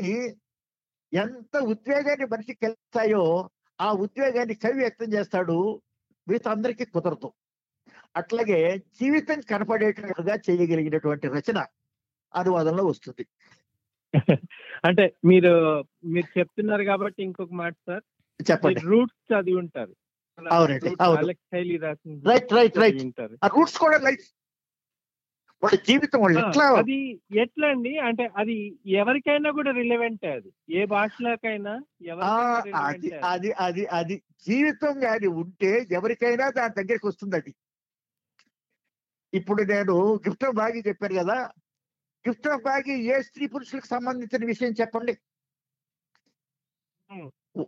ఎంత ఉద్వేగాన్ని మనిషికి కలిస్తాయో ఆ ఉద్వేగాన్ని కవి వ్యక్తం చేస్తాడు మిగతా అందరికీ కుదరదు. అట్లాగే జీవితం కనపడేటట్టుగా చేయగలిగినటువంటి రచన అనువాదంలో వస్తుంది. అంటే మీరు మీరు చెప్తున్నారు కాబట్టి ఇంకొక మాట సార్. చెప్పండి. రూట్స్ చదివి ఉంటారు. అవునండి, రైట్ రైట్ రైట్. రూట్స్ కూడా లైఫ్ వాళ్ళ జీవితం వాళ్ళు ఎట్లా అది ఎట్లా అండి అంటే అది ఎవరికైనా కూడా రిలవెంట్ అది. ఏ భాషలోకైనా అది అది. అది అది అది జీవితం కానీ ఉంటే ఎవరికైనా దాని దగ్గరికి వస్తుంది అది. ఇప్పుడు నేను గిఫ్ట్ ఆఫ్ బ్యాగ్ చెప్పాను కదా. గిఫ్ట్ ఆఫ్ బ్యాగ్ ఏ స్త్రీ పురుషులకు సంబంధించిన విషయం చెప్పండి.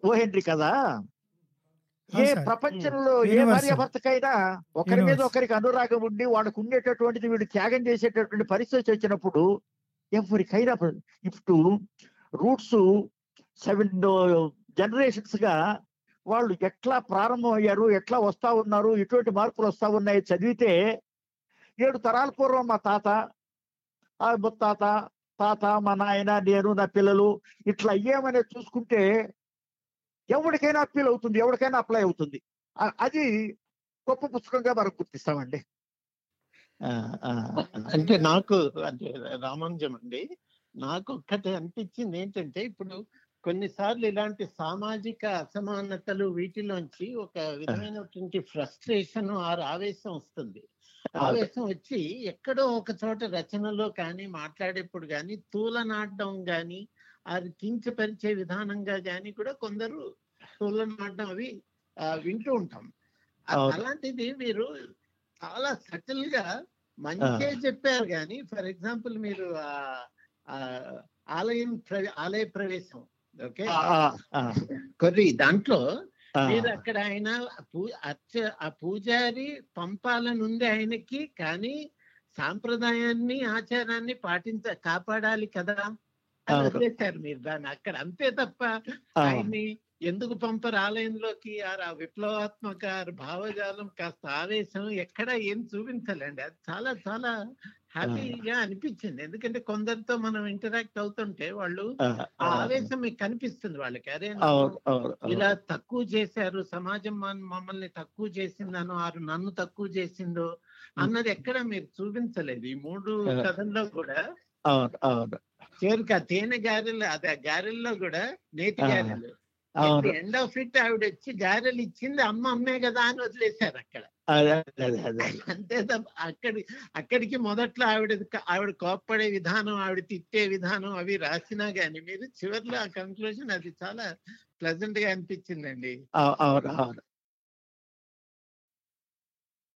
ఓ హెన్రీ కదా. ఏ. ప్రపంచంలో ఏ Universal. భార్య భర్తకైనా ఒకరి మీద. ఒకరికి అనురాగం ఉండి వాళ్ళకు ఉండేటటువంటిది వీడు త్యాగం చేసేటటువంటి పరిస్థితి వచ్చినప్పుడు ఎవరికైనా ఇప్పుడు రూట్స్ సెవెన్ జనరేషన్స్గా వాళ్ళు ఎట్లా ప్రారంభం అయ్యారు ఎట్లా వస్తా ఉన్నారు ఎటువంటి మార్పులు వస్తా ఉన్నాయి చదివితే ఏడు తరాల పూర్వం మా తాత ఆ ముత్తాత తాత మా నాయన నేను నా పిల్లలు ఇట్లా అయ్యామనేది చూసుకుంటే ఎవరికైనా అప్పీల్ అవుతుంది ఎవరికైనా అప్లై అవుతుంది. అది గొప్ప పుస్తకంగా మనం గుర్తిస్తామండి. అంటే నాకు అంటే రామానుజం అండి నాకు ఒక్కటి అనిపించింది ఏంటంటే ఇప్పుడు కొన్నిసార్లు ఇలాంటి సామాజిక అసమానతలు వీటిలోంచి ఒక విధమైనటువంటి ఫ్రస్ట్రేషన్ ఆర్ ఆవేశం వస్తుంది. ఆవేశం వచ్చి ఎక్కడో ఒక చోట రచనలో కానీ మాట్లాడేప్పుడు కానీ తూలనాడడం కానీ అది కించపరిచే విధానంగా కానీ కూడా కొందరు తూలనాడడం అవి ఆ, వింటూ ఉంటాం. అలాంటిది మీరు చాలా సటిల్గా మంచిగా చెప్పారు కానీ ఫర్ ఎగ్జాంపుల్ మీరు ఆలయం ఆలయ ప్రవేశం ఓకే? కొద్ది దాంట్లో. మీరు అక్కడ ఆయన అర్చ ఆ పూజారి పంపాలని ఉంది ఆయనకి కానీ సాంప్రదాయాన్ని ఆచారాన్ని పాటించ కాపాడాలి కదా? వదిలేశారు మీరు దాన్ని. అక్కడ అంతే తప్ప. ఆయన్ని ఎందుకు పంపరు ఆలయంలోకి? ఆ విప్లవాత్మక భావజాలం కాస్త ఆవేశం ఎక్కడ ఏం చూపించాలండి. అది చాలా చాలా హ్యాపీగా అనిపించింది. ఎందుకంటే కొందరితో మనం ఇంటరాక్ట్ అవుతుంటే వాళ్ళు ఆ. ఆవేశం మీకు కనిపిస్తుంది వాళ్ళకి. అరే. ఇలా తక్కువ చేశారు సమాజం మమ్మల్ని తక్కువ చేసిందనో ఆరు నన్ను తక్కువ చేసిందో అన్నది ఎక్కడ మీరు చూపించలేదు. ఈ మూడు. కథల్లో కూడా అవును అవును. చేరుక తేనె గారెలు అదే ఆ గారెల్లో కూడా నేతి. గారెలు. ఎండ్ ఆఫ్ ఇట్ ఆవిడ వచ్చి గారెలు ఇచ్చింది అమ్మ అమ్మే కదా అని వదిలేశారు అక్కడ. అంతే తప్ప అక్కడి అక్కడికి మొదట్లో ఆవిడ ఆవిడ కోప్పడే విధానం ఆవిడ తిట్టే విధానం అవి రాసినా గానీ మీరు చివరిలో ఆ కంక్లూజన్ అది చాలా ప్లెజెంట్గా అనిపించిందండి. అవు- అవును అవును.